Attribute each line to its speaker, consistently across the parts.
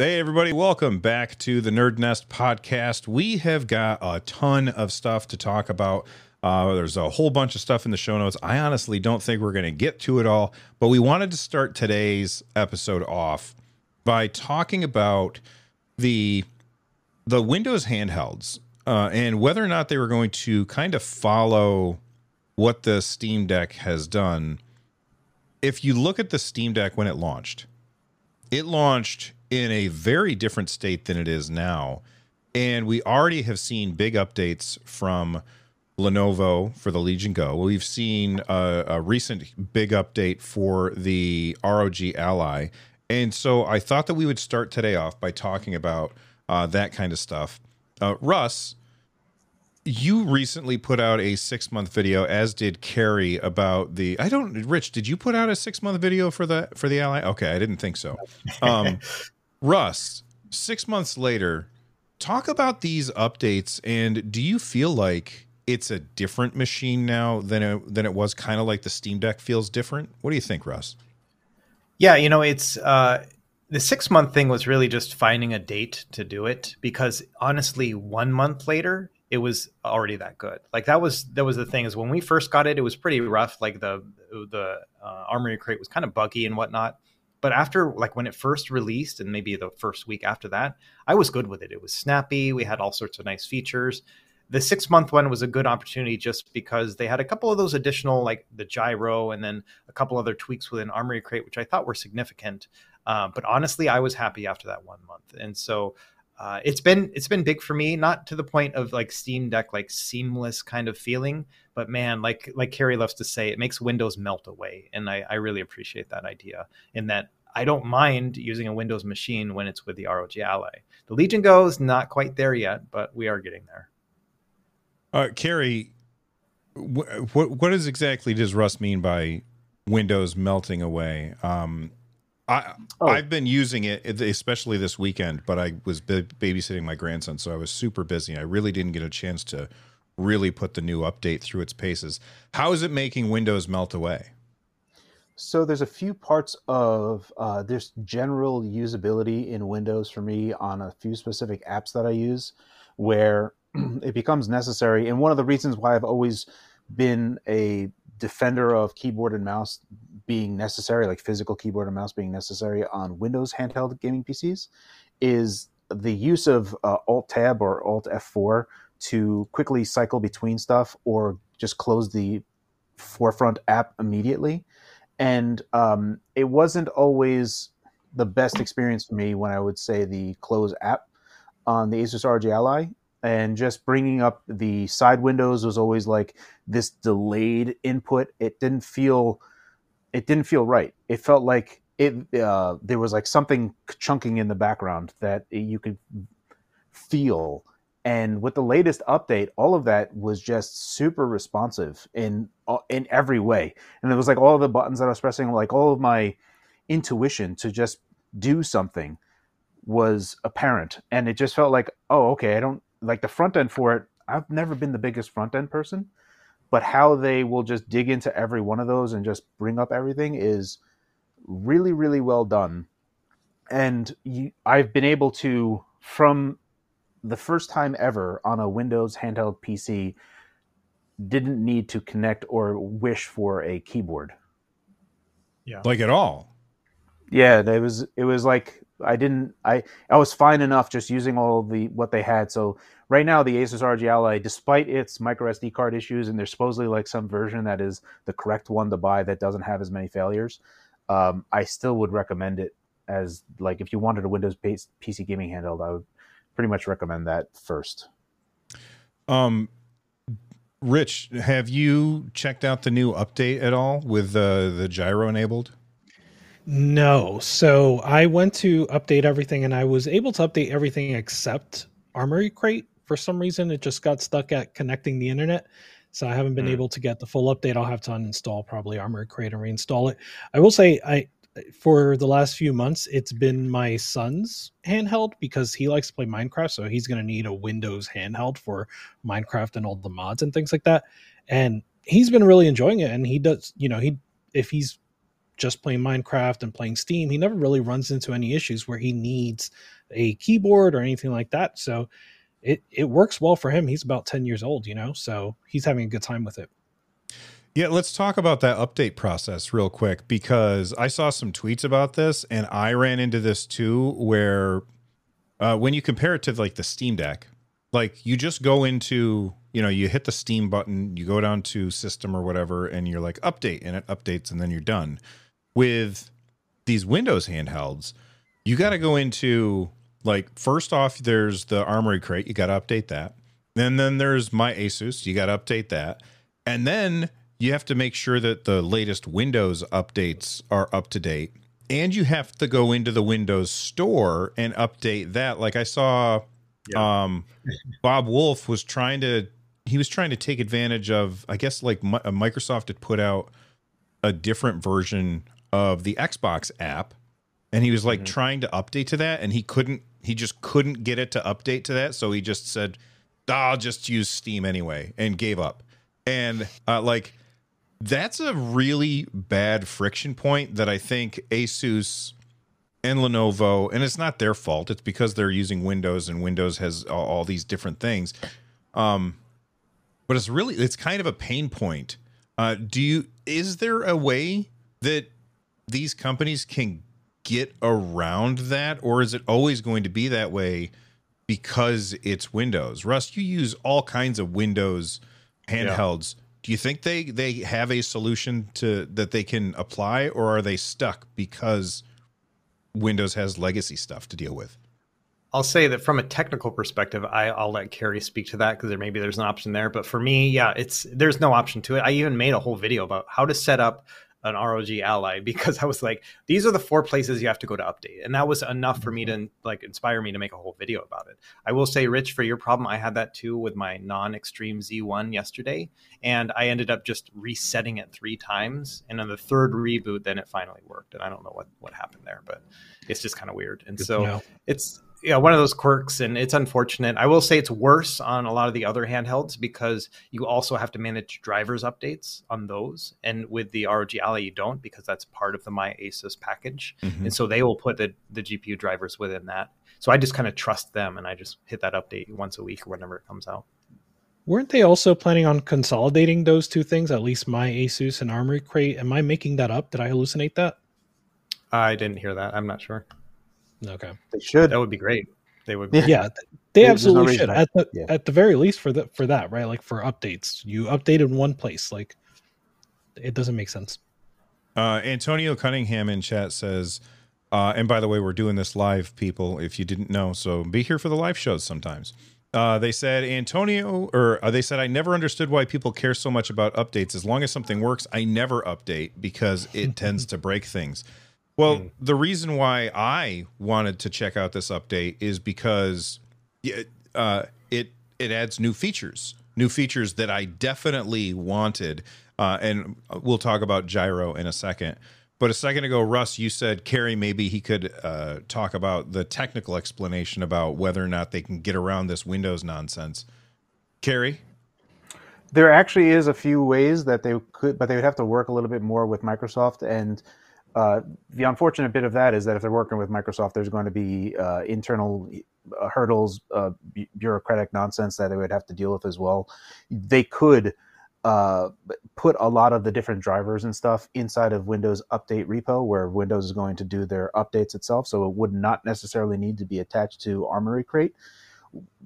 Speaker 1: Hey, everybody, welcome back to the Nerd Nest podcast. We have got a ton of stuff to talk about. Uh, there's a whole bunch of stuff in the show notes. I honestly don't think we're going to get to it all, but we wanted to start today's episode off by talking about the the Windows handhelds uh, and whether or not they were going to kind of follow what the Steam Deck has done. If you look at the Steam Deck when it launched, it launched in a very different state than it is now. And we already have seen big updates from Lenovo for the Legion Go. We've seen a, a, recent big update for the ROG Ally. And so I thought that we would start today off by talking about uh, that kind of stuff. Uh, Russ, you recently put out a six month video, as did Carrie, about the. I don't. Rich, did you put out a six month video for the for the Ally? Okay, I didn't think so. Um, Russ, six months later, talk about these updates, and do you feel like it's a different machine now than it, than it was? Kind of like the Steam Deck feels different. What do you think, Russ?
Speaker 2: Yeah, you know, it's uh, the six month thing was really just finding a date to do it because honestly, one month later, it was already that good. Like that was that was the thing is when we first got it, it was pretty rough. Like the the uh, Armoury crate was kind of buggy and whatnot. But after like when it first released and maybe the first week after that, I was good with it. It was snappy. We had all sorts of nice features. The six month one was a good opportunity just because they had a couple of those additional like the gyro and then a couple other tweaks within Armoury Crate, which I thought were significant. Uh, but honestly, I was happy after that one month, and so uh, it's been it's been big for me, not to the point of like Steam Deck like seamless kind of feeling, but man, like like Carrie loves to say, it makes Windows melt away, and I, I really appreciate that idea. In that I don't mind using a Windows machine when it's with the ROG Ally. The Legion Go is not quite there yet, but we are getting there.
Speaker 1: Uh, Carrie, wh- what what is exactly does Russ mean by Windows melting away? Um, I oh. I've been using it, especially this weekend. But I was babysitting my grandson, so I was super busy. I really didn't get a chance to really put the new update through its paces. How is it making Windows melt away?
Speaker 3: So there's a few parts of uh, there's general usability in Windows for me on a few specific apps that I use, where it becomes necessary. And one of the reasons why I've always been a defender of keyboard and mouse being necessary, like physical keyboard and mouse being necessary on Windows handheld gaming PCs, is the use of uh, Alt Tab or Alt F4 to quickly cycle between stuff or just close the forefront app immediately. And um, it wasn't always the best experience for me when I would say the close app on the Asus ROG Ally and just bringing up the side windows was always like this delayed input. It didn't feel, it didn't feel right. It felt like it uh, there was like something chunking in the background that you could feel. And with the latest update, all of that was just super responsive in uh, in every way. And it was like all the buttons that I was pressing, like all of my intuition to just do something was apparent and it just felt like oh okay i don't like the front end for it, I've never been the biggest front end person, but how they will just dig into every one of those and just bring up everything is really, really well done. And you, I've been able to, from the first time ever on a Windows handheld PC, didn't need to connect or wish for a keyboard.
Speaker 1: Yeah. Like at all.
Speaker 3: Yeah, it was it was like I didn't. I I was fine enough just using all the what they had. So right now, the Asus ROG Ally, despite its micro SD card issues, and there's supposedly like some version that is the correct one to buy that doesn't have as many failures, um, I still would recommend it as like if you wanted a Windows based PC gaming handheld, I would pretty much recommend that first.
Speaker 1: Um, Rich, have you checked out the new update at all with uh, the gyro enabled?
Speaker 4: No. So I went to update everything and I was able to update everything except Armoury Crate. For some reason, it just got stuck at connecting the internet. So I haven't been mm. able to get the full update. I'll have to uninstall probably Armoury Crate and reinstall it. I will say I for the last few months it's been my son's handheld because he likes to play Minecraft, so he's going to need a Windows handheld for Minecraft and all the mods and things like that. And he's been really enjoying it and he does, you know, he if he's just playing Minecraft and playing Steam, he never really runs into any issues where he needs a keyboard or anything like that. So it it works well for him. He's about 10 years old, you know, so he's having a good time with it.
Speaker 1: Yeah, let's talk about that update process real quick because I saw some tweets about this and I ran into this too where uh, when you compare it to like the Steam Deck, like you just go into, you know, you hit the Steam button, you go down to system or whatever and you're like update and it updates and then you're done. With these Windows handhelds, you got to go into like first off there's the Armoury Crate, you got to update that. And then there's my Asus, you got to update that. And then you have to make sure that the latest Windows updates are up to date. And you have to go into the Windows store and update that. Like I saw
Speaker 2: Yeah.
Speaker 1: um, Bob Wulff was trying to he was trying to take advantage of I guess like uh, Microsoft had put out a different version of the Xbox app and he was like trying to update to that and he couldn't he just couldn't get it to update to that so he just said "Ah, I'll just use Steam anyway and gave up. And uh, like that's a really bad friction point that I think Asus and Lenovo, and it's not their fault. It's because they're using Windows, and Windows has all, all these different things. Um, but it's really it's kind of a pain point. Uh, do you is there a way that these companies can get around that, or is it always going to be that way because it's Windows? Russ, you use all kinds of Windows handhelds. Do you think they they have a solution to that they can apply, or are they stuck because Windows has legacy stuff to deal with?
Speaker 2: I'll say that from a technical perspective, I, I'll let Carrie speak to that because there maybe there's an option there. But for me, yeah, it's there's no option to it. I even made a whole video about how to set up an ROG Ally because I was like, these are the four places you have to go to update, and that was enough for me to mm-hmm. like inspire me to make a whole video about it. I will say, Rich, for your problem, I had that too with my non-extreme Z1 yesterday, and I ended up just resetting it three times, and on the third reboot, then it finally worked, and I don't know what what happened there, but it's just kind of weird, and
Speaker 4: Good
Speaker 2: so it's yeah one of those quirks and it's unfortunate i will say it's worse on a lot of the other handhelds because you also have to manage drivers updates on those and with the rog ally you don't because that's part of the my asus package
Speaker 1: Mhm.
Speaker 2: and so they will put the, the gpu drivers within that so i just kind of trust them and i just hit that update once a week or whenever it comes out
Speaker 4: Weren't they also planning on consolidating those two things? At least my Asus and Armoury Crate. Am I making that up? Did I hallucinate that?
Speaker 2: i didn't hear that i'm not sure
Speaker 4: Okay.
Speaker 3: They should.
Speaker 2: that would be great they would
Speaker 3: Yeah.
Speaker 4: Yeah, they
Speaker 3: There's
Speaker 4: absolutely
Speaker 3: reason
Speaker 4: should.
Speaker 3: I-
Speaker 4: At the
Speaker 3: yeah.
Speaker 4: at the very least for the for that, right? Like for updates, you update in one place. Like it doesn't make sense.
Speaker 1: Uh, Antonio Cunningham in chat says, uh, and by the way, we're doing this live, people, if you didn't know. So be here for the live shows sometimes. Uh, they said, Antonio, or uh, they said, I never understood why people care so much about updates. As long as something works, I never update because it tends to break things. Well, the reason why I wanted to check out this update is because yeah, uh, it it adds new features, new features that I definitely wanted. Uh, and we'll talk about gyro in a second. But a second ago, Russ, you said Carrie maybe he could uh, talk about the technical explanation about whether or not they can get around this Windows nonsense. Carrie,
Speaker 3: There actually is a few ways that they could, but they would have to work a little bit more with Microsoft. And uh, the unfortunate bit of that is that if they're working with Microsoft, there's going to be uh, internal uh, hurdles, uh, bu- bureaucratic nonsense that they would have to deal with as well. They could uh, put a lot of the different drivers and stuff inside of Windows Update repo, where Windows is going to do their updates itself. So it would not necessarily need to be attached to Armoury Crate.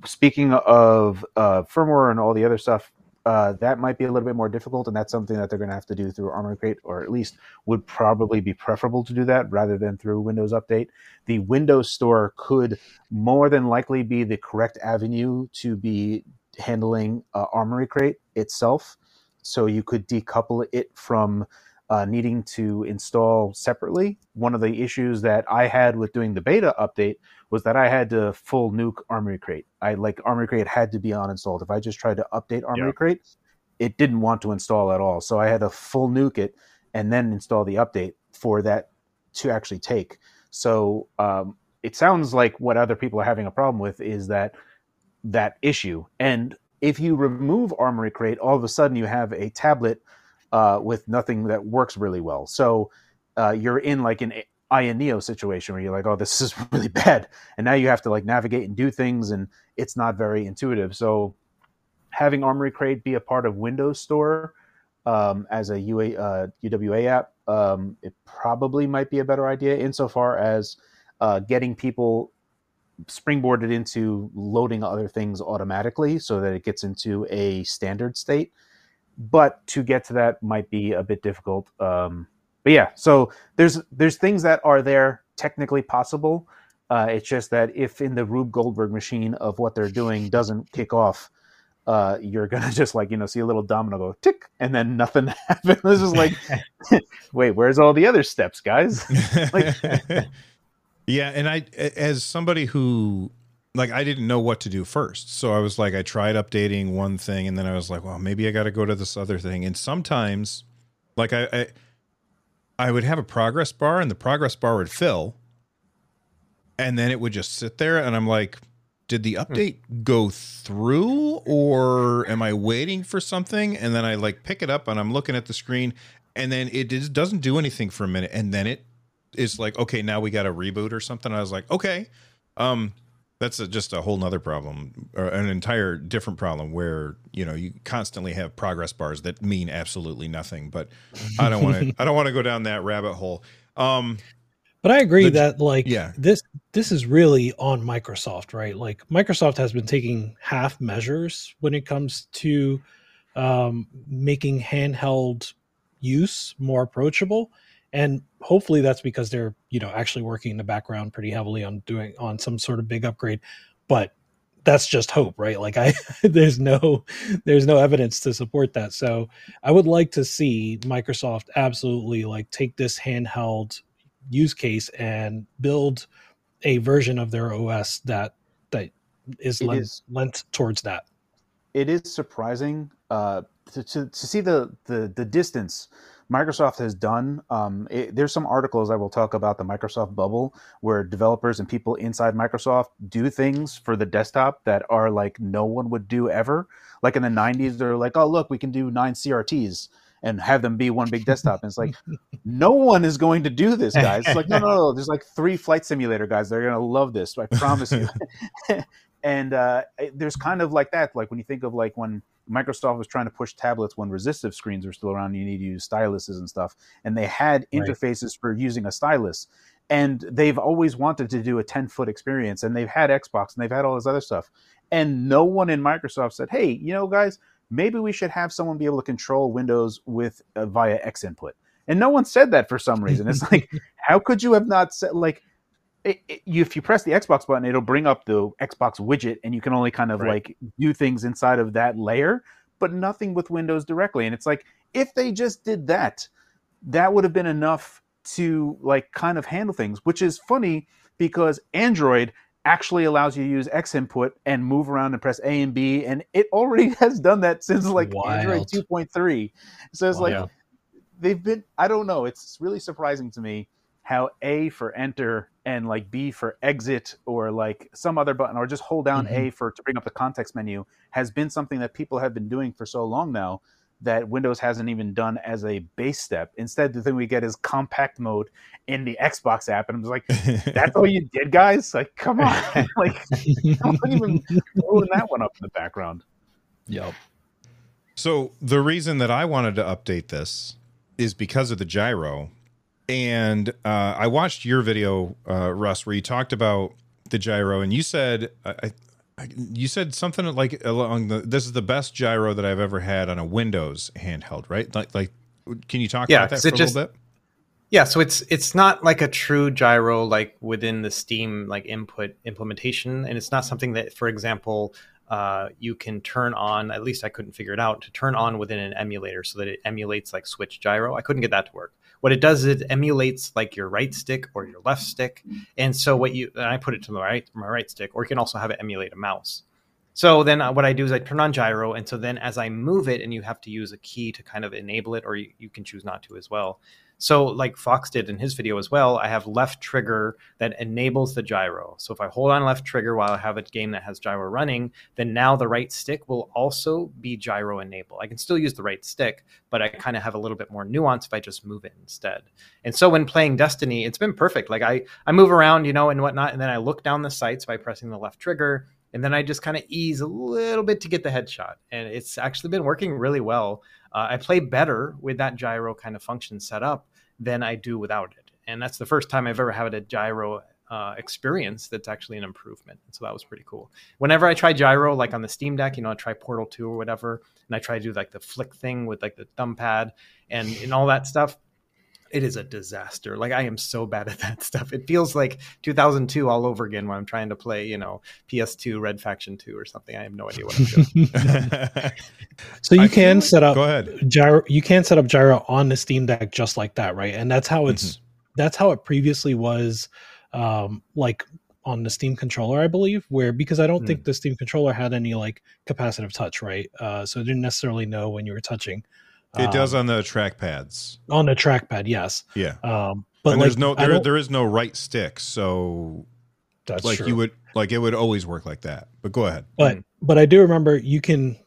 Speaker 3: Speaking of uh, firmware and all the other stuff, uh, that might be a little bit more difficult, and that's something that they're going to have to do through Armoury Crate, or at least would probably be preferable to do that rather than through Windows Update. The Windows Store could more than likely be the correct avenue to be handling uh, Armoury Crate itself. So you could decouple it from uh, needing to install separately. One of the issues that I had with doing the beta update was that I had to full nuke Armoury Crate. I like Armoury Crate had to be uninstalled. If I just tried to update Armory
Speaker 2: Yeah.
Speaker 3: Crate, it didn't want to install at all. So I had to full nuke it and then install the update for that to actually take. So um, it sounds like what other people are having a problem with is that that issue. And if you remove Armoury Crate, all of a sudden you have a tablet uh, with nothing that works really well. So uh, you're in like an Aya Neo situation where you're like, oh, this is really bad, and now you have to like navigate and do things, and it's not very intuitive. So having Armoury Crate be a part of Windows Store um, as a UA, uh, UWA app, um, it probably might be a better idea insofar as uh, getting people springboarded into loading other things automatically so that it gets into a standard state. But to get to that might be a bit difficult. Um, but yeah, so there's there's things that are there technically possible. Uh, it's just that if in the Rube Goldberg machine of what they're doing doesn't kick off, uh, you're gonna just like you know see a little domino go tick, and then nothing happens. This is like, wait, where's all the other steps, guys? like,
Speaker 1: yeah, and I, as somebody who like I didn't know what to do first. So I was like I tried updating one thing and then I was like, well, maybe I got to go to this other thing. And sometimes like I, I I would have a progress bar and the progress bar would fill and then it would just sit there and I'm like did the update go through or am I waiting for something and then I like pick it up and I'm looking at the screen and then it just doesn't do anything for a minute and then it is like okay now we got a reboot or something I was like okay um that's a, just a whole nother problem or an entire different problem where you know you constantly have progress bars that mean absolutely nothing but i don't want to i don't want to go down that rabbit hole. Um
Speaker 4: but i agree the, that like
Speaker 1: yeah.
Speaker 4: this this is really on microsoft right? Like microsoft has been taking half measures when it comes to um, making handheld use more approachable and hopefully that's because they're you know actually working in the background pretty heavily on doing on some sort of big upgrade. But that's just hope right? Like i there's no there's no evidence to support that. So i would like to see microsoft absolutely like take this handheld use case and build a version of their os that that is, lent, is lent towards that.
Speaker 3: It is surprising uh to, to, to see the the the distance Microsoft has done. Um, it, there's some articles I will talk about the Microsoft bubble where developers and people inside Microsoft do things for the desktop that are like no one would do ever. Like in the 90s, they're like, oh, look, we can do nine CRTs and have them be one big desktop. And it's like, no one is going to do this, guys. It's like, no, no, no. There's like three flight simulator guys. They're going to love this. I promise you. and uh, there's kind of like that. Like when you think of like when Microsoft was trying to push tablets when resistive screens were still around. You need to use styluses and stuff, and they had right. interfaces for using a stylus. And they've always wanted to do a 10 foot experience, and they've had Xbox and they've had all this other stuff. And no one in Microsoft said, "Hey, you know, guys, maybe we should have someone be able to control Windows with uh, via X input." And no one said that for some reason. It's like, how could you have not said like? It, it, if you press the Xbox button, it'll bring up the Xbox widget, and you can only kind of right. like do things inside of that layer, but nothing with Windows directly. And it's like if they just did that, that would have been enough to like kind of handle things. Which is funny because Android actually allows you to use X input and move around and press A and B, and it already has done that since like Wild. Android 2.3. So it's like they've been. I don't know. It's really surprising to me how A for enter and like B for exit or like some other button or just hold down mm-hmm. A for to bring up the context menu has been something that people have been doing for so long now that Windows hasn't even done as a base step. Instead, the thing we get is compact mode in the Xbox app, and I'm like, "That's all you did, guys? Like, come on! like, don't even throwing that one up in the background."
Speaker 4: Yep.
Speaker 1: So the reason that I wanted to update this is because of the gyro and uh, I watched your video, uh, Russ, where you talked about the gyro, and you said, I, I, you said something like along the, this is the best gyro that I've ever had on a Windows handheld, right? Like, like, can you talk yeah, about that for a just, little bit?
Speaker 2: Yeah, so it's it's not like a true gyro like within the Steam like input implementation, and it's not something that, for example, uh, you can turn on. At least I couldn't figure it out to turn on within an emulator so that it emulates like Switch gyro. I couldn't get that to work what it does is it emulates like your right stick or your left stick. And so what you and I put it to my right my right stick, or you can also have it emulate a mouse. So then uh, what I do is I turn on gyro, and so then as I move it, and you have to use a key to kind of enable it, or you, you can choose not to as well. So, like Fox did in his video as well, I have left trigger that enables the gyro. So, if I hold on left trigger while I have a game that has gyro running, then now the right stick will also be gyro enabled. I can still use the right stick, but I kind of have a little bit more nuance if I just move it instead. And so, when playing Destiny, it's been perfect. Like I, I move around, you know, and whatnot, and then I look down the sights by pressing the left trigger and then I just kind of ease a little bit to get the headshot, and it's actually been working really well. Uh, I play better with that gyro kind of function set up than I do without it, and that's the first time I've ever had a gyro uh, experience that's actually an improvement. So that was pretty cool. Whenever I try gyro, like on the Steam Deck, you know, I try Portal Two or whatever, and I try to do like the flick thing with like the thumb pad and and all that stuff it is a disaster. Like I am so bad at that stuff. It feels like 2002 all over again when I'm trying to play, you know, PS2 Red Faction 2 or something. I have no idea what I'm doing.
Speaker 4: so you I can set up
Speaker 1: Go ahead.
Speaker 4: gyro you can set up gyro on the Steam Deck just like that, right? And that's how it's mm-hmm. that's how it previously was um like on the Steam controller, I believe, where because I don't mm. think the Steam controller had any like capacitive touch, right? Uh, so it didn't necessarily know when you were touching.
Speaker 1: It um, does on the trackpads.
Speaker 4: On the trackpad, yes.
Speaker 1: Yeah.
Speaker 4: Um,
Speaker 1: but like, there's no there, there is no right stick, so
Speaker 4: that's
Speaker 1: like
Speaker 4: true.
Speaker 1: you would like it would always work like that. But go ahead.
Speaker 4: But but I do remember you can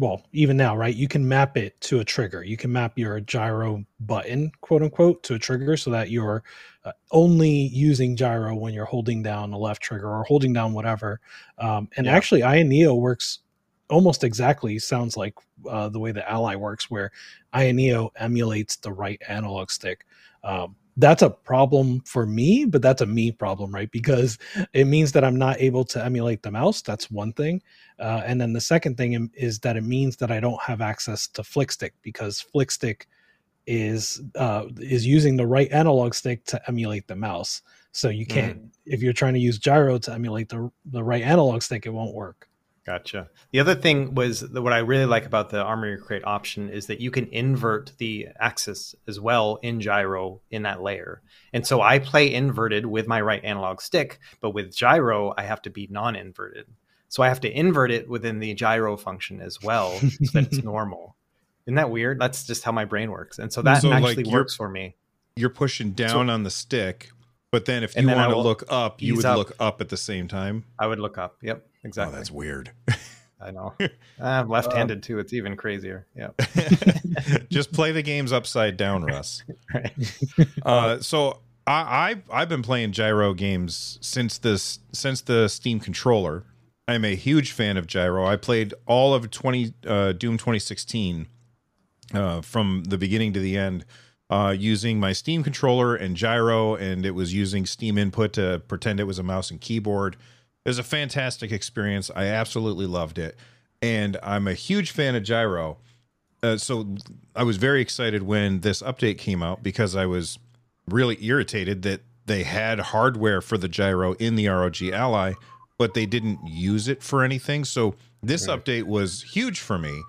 Speaker 4: well, even now, right? You can map it to a trigger. You can map your gyro button, quote unquote, to a trigger so that you're uh, only using gyro when you're holding down the left trigger or holding down whatever. Um, and yeah. actually, Neo works almost exactly sounds like uh, the way the ally works, where Aya Neo emulates the right analog stick. Um, that's a problem for me, but that's a me problem, right? Because it means that I'm not able to emulate the mouse. That's one thing. Uh, and then the second thing is that it means that I don't have access to Flickstick because Flickstick is uh, is using the right analog stick to emulate the mouse. So you can't mm. if you're trying to use gyro to emulate the the right analog stick, it won't work.
Speaker 2: Gotcha. The other thing was that what I really like about the Armoury Crate option is that you can invert the axis as well in gyro in that layer. And so I play inverted with my right analog stick, but with gyro, I have to be non inverted. So I have to invert it within the gyro function as well so that it's normal. Isn't that weird? That's just how my brain works. And so that so actually like works for me.
Speaker 1: You're pushing down so, on the stick, but then if you want to look up, you would up. look up at the same time.
Speaker 2: I would look up. Yep. Exactly.
Speaker 1: Oh, that's weird.
Speaker 2: I know. I'm left-handed um, too. It's even crazier. Yeah.
Speaker 1: Just play the games upside down, Russ. right. Uh, so I, I've I've been playing gyro games since this since the Steam controller. I'm a huge fan of gyro. I played all of 20 uh, Doom 2016 uh, from the beginning to the end. Uh, using my Steam controller and gyro, and it was using Steam input to pretend it was a mouse and keyboard. It was a fantastic experience. I absolutely loved it. And I'm a huge fan of Gyro. Uh, so I was very excited when this update came out because I was really irritated that they had hardware for the gyro in the ROG Ally, but they didn't use it for anything. So this right. update was huge for me.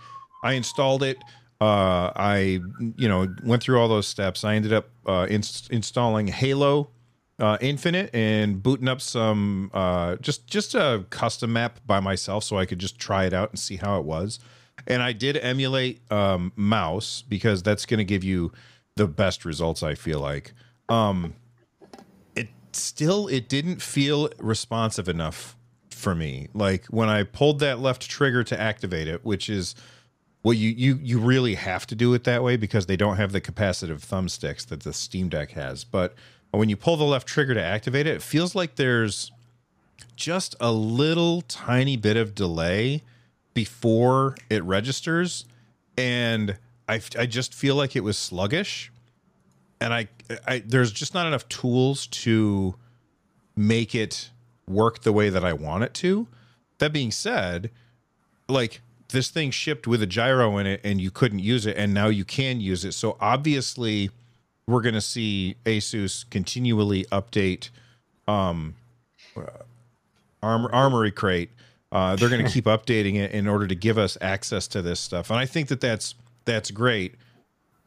Speaker 1: I installed it. Uh, I, you know, went through all those steps. I ended up uh, in- installing Halo uh, Infinite and booting up some uh, just just a custom map by myself so I could just try it out and see how it was. And I did emulate um, mouse because that's going to give you the best results. I feel like um, it still it didn't feel responsive enough for me. Like when I pulled that left trigger to activate it, which is well, you you you really have to do it that way because they don't have the capacitive thumbsticks that the Steam Deck has. But when you pull the left trigger to activate it, it feels like there's just a little tiny bit of delay before it registers. And I, I just feel like it was sluggish. And I, I there's just not enough tools to make it work the way that I want it to. That being said, like this thing shipped with a gyro in it and you couldn't use it and now you can use it. So obviously we're going to see Asus continually update um, Armoury Crate. Uh, they're going to keep updating it in order to give us access to this stuff, and I think that that's that's great.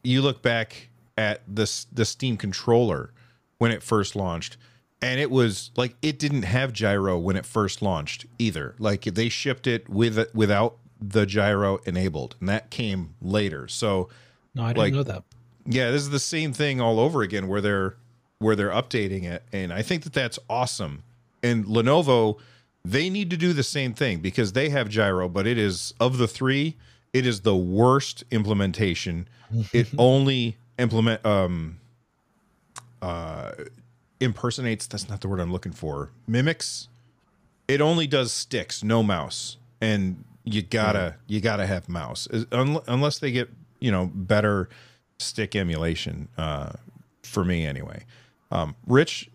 Speaker 1: You look back at this the Steam controller when it first launched, and it was like it didn't have gyro when it first launched either. Like they shipped it with without the gyro enabled, and that came later. So,
Speaker 4: no, I didn't like, know that
Speaker 1: Yeah, this is the same thing all over again where they're where they're updating it and I think that that's awesome. And Lenovo they need to do the same thing because they have gyro, but it is of the 3, it is the worst implementation. it only implement um uh impersonates that's not the word I'm looking for. Mimics. It only does sticks, no mouse. And you gotta you gotta have mouse Un- unless they get you know better stick emulation uh, for me anyway. Um, Rich,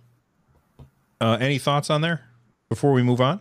Speaker 1: uh, any thoughts on there before we move on?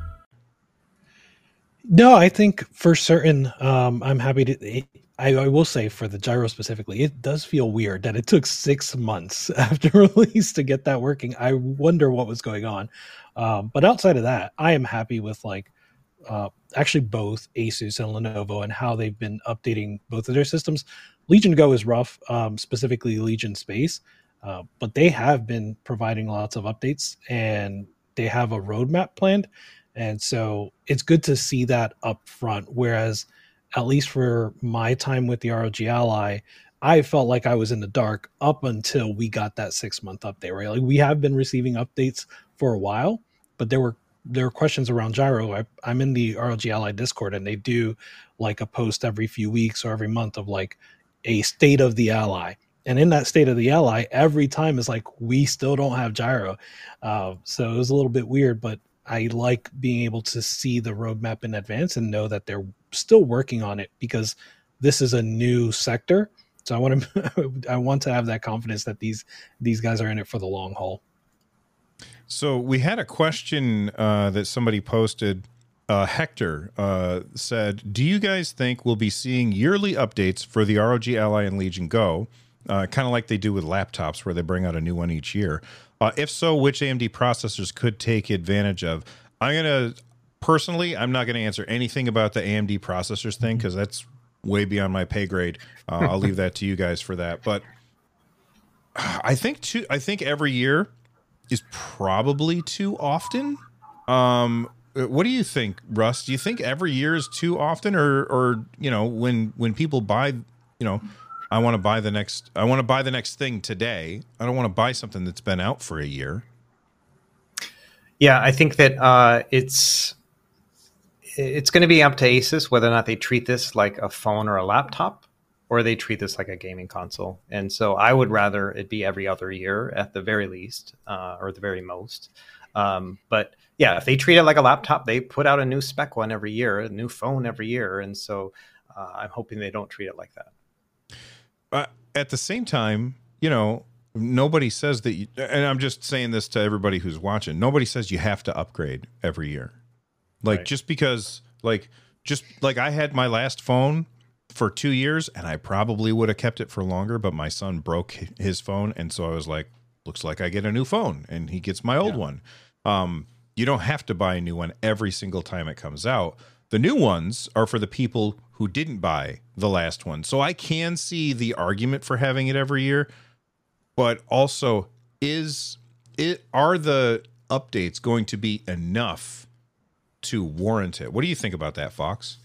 Speaker 4: No, I think for certain, um, I'm happy to. It, I, I, will say for the gyro specifically, it does feel weird that it took six months after release to get that working. I wonder what was going on. Um, but outside of that, I am happy with like uh, actually both Asus and Lenovo and how they've been updating both of their systems. Legion Go is rough, um, specifically Legion Space, uh, but they have been providing lots of updates and they have a roadmap planned. And so it's good to see that up front. Whereas, at least for my time with the ROG Ally, I felt like I was in the dark up until we got that six month update, right? Like we have been receiving updates for a while, but there were there are questions around gyro. I, I'm in the ROG Ally Discord, and they do like a post every few weeks or every month of like a state of the ally. And in that state of the ally, every time is like we still don't have gyro. Uh, so it was a little bit weird, but I like being able to see the roadmap in advance and know that they're still working on it because this is a new sector. So I want to I want to have that confidence that these these guys are in it for the long haul.
Speaker 1: So we had a question uh, that somebody posted. Uh, Hector uh, said, "Do you guys think we'll be seeing yearly updates for the ROG Ally and Legion Go, uh, kind of like they do with laptops, where they bring out a new one each year? Uh, if so, which AMD processors could take advantage of?" I'm gonna personally, I'm not gonna answer anything about the AMD processors thing because that's way beyond my pay grade. Uh, I'll leave that to you guys for that. But I think two, I think every year is probably too often. Um, what do you think, Russ? Do you think every year is too often, or or you know when when people buy, you know, I want to buy the next, I want to buy the next thing today. I don't want to buy something that's been out for a year.
Speaker 2: Yeah, I think that uh, it's it's going to be up to Asus whether or not they treat this like a phone or a laptop or they treat this like a gaming console. And so I would rather it be every other year at the very least, uh, or the very most. Um, but yeah, if they treat it like a laptop, they put out a new spec one every year, a new phone every year. And so uh, I'm hoping they don't treat it like that.
Speaker 1: Uh, at the same time, you know, nobody says that, you, and I'm just saying this to everybody who's watching, nobody says you have to upgrade every year. Like right. just because, like, just like I had my last phone for two years, and I probably would have kept it for longer, but my son broke his phone, and so I was like, looks like I get a new phone, and he gets my old yeah. one. Um, you don't have to buy a new one every single time it comes out. The new ones are for the people who didn't buy the last one. So I can see the argument for having it every year, but also is it are the updates going to be enough to warrant it? What do you think about that, Fox?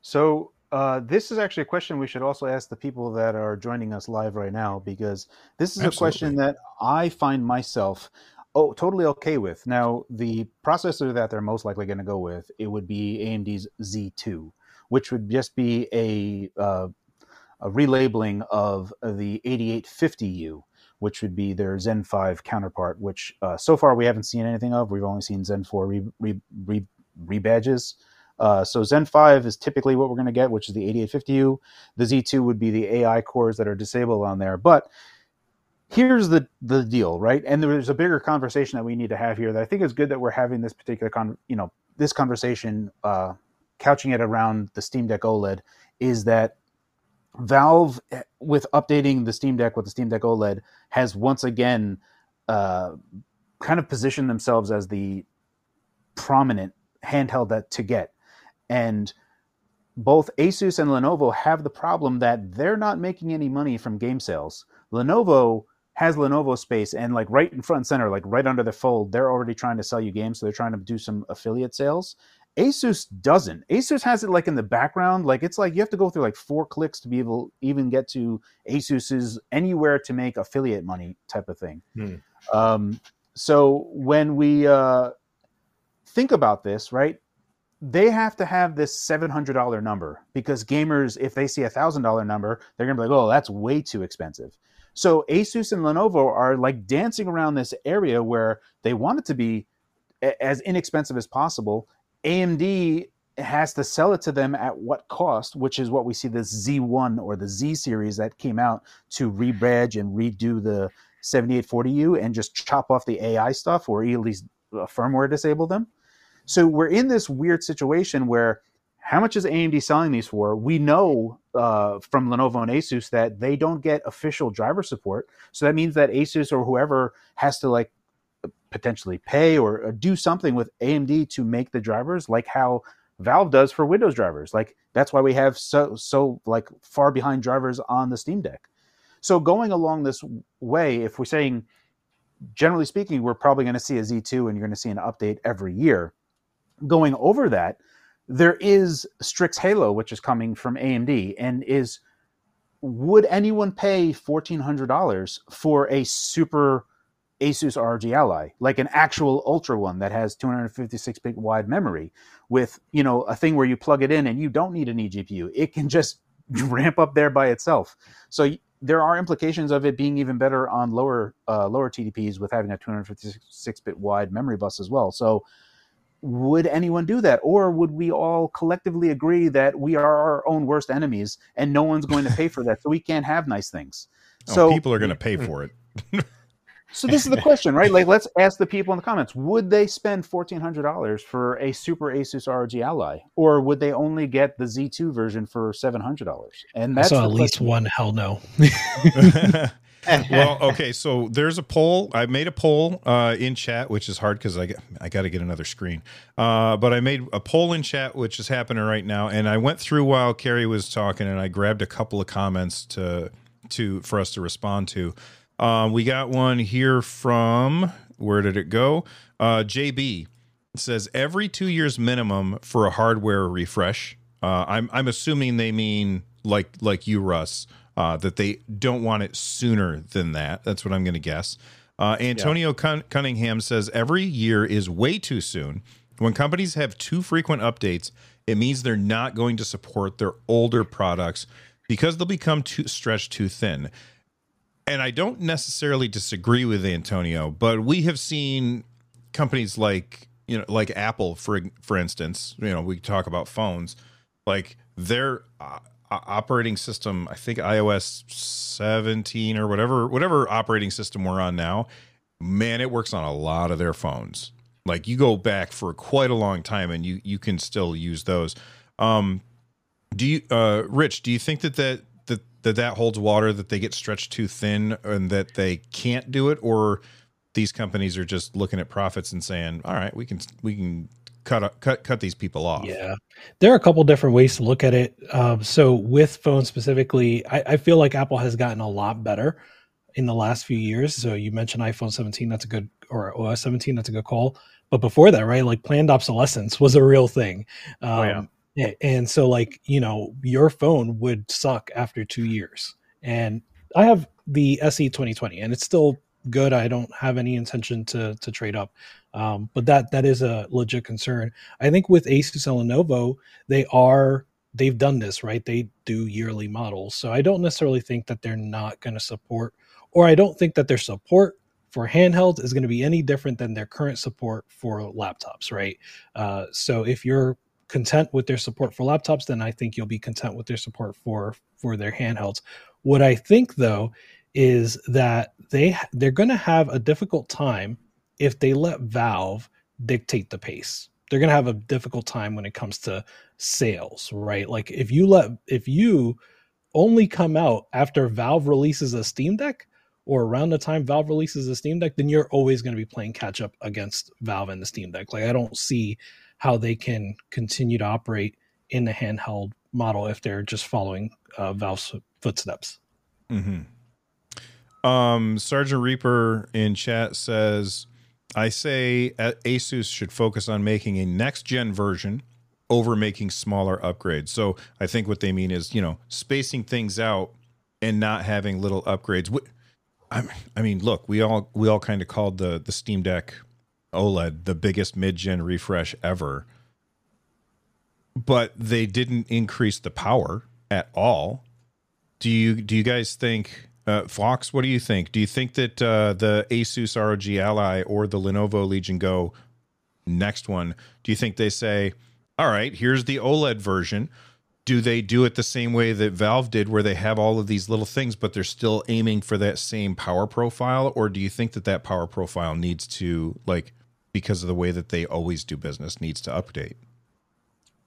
Speaker 3: So uh, this is actually a question we should also ask the people that are joining us live right now because this is Absolutely. a question that I find myself oh totally okay with. Now, the processor that they're most likely going to go with it would be AMD's Z2, which would just be a, uh, a relabeling of the 8850U, which would be their Zen 5 counterpart. Which uh, so far we haven't seen anything of. We've only seen Zen 4 re, re, re, rebadges. Uh, so Zen 5 is typically what we're going to get, which is the 8850U. The Z2 would be the AI cores that are disabled on there. But here's the the deal, right? And there's a bigger conversation that we need to have here that I think is good that we're having this particular con, you know, this conversation, uh, couching it around the Steam Deck OLED, is that Valve, eh, with updating the Steam Deck with the Steam Deck OLED, has once again uh, kind of positioned themselves as the prominent handheld that to get. And both Asus and Lenovo have the problem that they're not making any money from game sales. Lenovo has Lenovo space and like right in front and center, like right under the fold, they're already trying to sell you games. So they're trying to do some affiliate sales. Asus doesn't. Asus has it like in the background. Like it's like you have to go through like four clicks to be able even get to Asus's anywhere to make affiliate money type of thing.
Speaker 1: Hmm.
Speaker 3: Um, so when we uh, think about this, right, they have to have this seven hundred dollar number because gamers, if they see a thousand dollar number, they're gonna be like, "Oh, that's way too expensive." So Asus and Lenovo are like dancing around this area where they want it to be as inexpensive as possible. AMD has to sell it to them at what cost, which is what we see this Z1 or the Z series that came out to rebadge and redo the 7840U and just chop off the AI stuff or at least uh, firmware disable them. So we're in this weird situation where how much is AMD selling these for? We know uh, from Lenovo and Asus that they don't get official driver support. So that means that Asus or whoever has to like potentially pay or, or do something with AMD to make the drivers, like how Valve does for Windows drivers. Like that's why we have so so like far behind drivers on the Steam Deck. So going along this way, if we're saying generally speaking, we're probably going to see a Z2 and you're going to see an update every year. Going over that, there is Strix Halo, which is coming from AMD, and is would anyone pay fourteen hundred dollars for a super Asus ROG Ally, like an actual Ultra one that has 256 bit wide memory, with you know a thing where you plug it in and you don't need an eGPU, it can just ramp up there by itself. So there are implications of it being even better on lower uh, lower TDPs with having a 256 bit wide memory bus as well. So would anyone do that or would we all collectively agree that we are our own worst enemies and no one's going to pay for that so we can't have nice things
Speaker 1: Oh,
Speaker 3: so
Speaker 1: people are going to pay for it.
Speaker 3: so this is the question right like let's ask the people in the comments would they spend $1400 for a super asus rog ally or would they only get the z2 version for $700 and that's
Speaker 4: saw at least
Speaker 3: question.
Speaker 4: one hell no.
Speaker 1: well, okay, so there's a poll. I made a poll uh, in chat, which is hard because I got, I got to get another screen. Uh, but I made a poll in chat, which is happening right now, and I went through while Carrie was talking, and I grabbed a couple of comments to to for us to respond to. Uh, we got one here from where did it go? Uh, JB says every two years minimum for a hardware refresh. Uh, I'm I'm assuming they mean like like you, Russ, uh, that they don't want it sooner than that. That's what I'm going to guess. Uh, Antonio Cun- Cunningham says every year is way too soon. When companies have too frequent updates, it means they're not going to support their older products because they'll become too stretched too thin. And I don't necessarily disagree with Antonio, but we have seen companies like you know like Apple for for instance, you know, we talk about phones, like their uh, operating system, I think iOS 17 or whatever whatever operating system we're on now, man, it works on a lot of their phones. Like you go back for quite a long time and you you can still use those. Um do you uh Rich, do you think that that that that, that holds water that they get stretched too thin and that they can't do it or these companies are just looking at profits and saying, "All right, we can we can cut cut cut these people off."
Speaker 4: Yeah, there are a couple different ways to look at it. Um, so with phones specifically, I, I feel like Apple has gotten a lot better in the last few years. So you mentioned iPhone 17, that's a good, or OS 17, that's a good call. But before that, right, like planned obsolescence was a real thing. Um,
Speaker 2: Oh, yeah.
Speaker 4: yeah, And so, like, you know, your phone would suck after two years. And I have the SE 2020, and it's still good. I don't have any intention to to trade up. Um, but that that is a legit concern. I think with Asus and Lenovo, they are they've done this right. They do yearly models, so I don't necessarily think that they're not going to support, or I don't think that their support for handhelds is going to be any different than their current support for laptops, right? Uh, so if you're content with their support for laptops, then I think you'll be content with their support for for their handhelds. What I think though is that they they're going to have a difficult time if they let Valve dictate the pace. They're going to have a difficult time when it comes to sales, right? Like if you let if you only come out after Valve releases a Steam Deck or around the time Valve releases a Steam Deck, then you're always going to be playing catch up against Valve and the Steam Deck. Like I don't see how they can continue to operate in the handheld model if they're just following uh, Valve's footsteps.
Speaker 1: Mm-hmm. Um, Sergeant Reaper in chat says, "I say Asus should focus on making a next gen version over making smaller upgrades." So I think what they mean is, you know, spacing things out and not having little upgrades. I mean, look, we all we all kind of called the the Steam Deck OLED the biggest mid gen refresh ever, but they didn't increase the power at all. Do you do you guys think? Uh, Phawx, what do you think? Do you think that uh, the Asus ROG Ally or the Lenovo Legion Go next one? Do you think they say, "All right, here's the OLED version do they do it the same way that Valve did, where they have all of these little things, but they're still aiming for that same power profile? Or do you think that that power profile needs to, like, because of the way that they always do business, needs to update?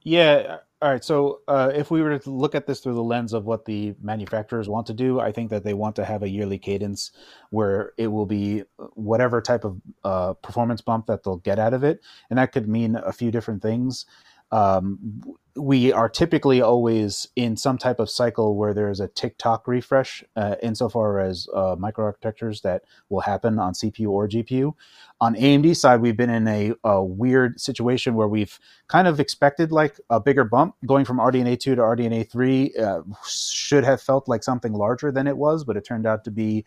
Speaker 3: Yeah. All right. So uh, if we were to look at this through the lens of what the manufacturers want to do, I think that they want to have a yearly cadence where it will be whatever type of uh, performance bump that they'll get out of it. And that could mean a few different things. Um, we are typically always in some type of cycle where there's a tick-tock refresh uh, insofar as uh, microarchitectures that will happen on CPU or GPU. On AMD side, we've been in a, a, weird situation where we've kind of expected like a bigger bump going from RDNA 2 to RDNA 3 uh, should have felt like something larger than it was, but it turned out to be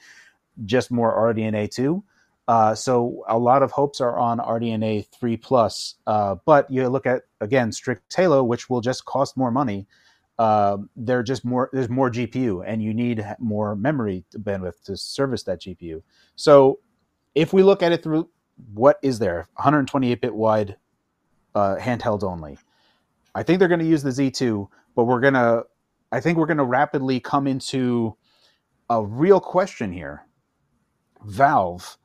Speaker 3: just more RDNA 2. Uh, so a lot of hopes are on RDNA 3 plus, uh, but you look at again Strix Halo, which will just cost more money. Uh, they're just more there's more GPU, and you need more memory bandwidth to service that GPU. So if we look at it through what is there 128 bit wide uh, handheld only, I think they're going to use the Z2, but we're gonna I think we're going to rapidly come into a real question here. Valve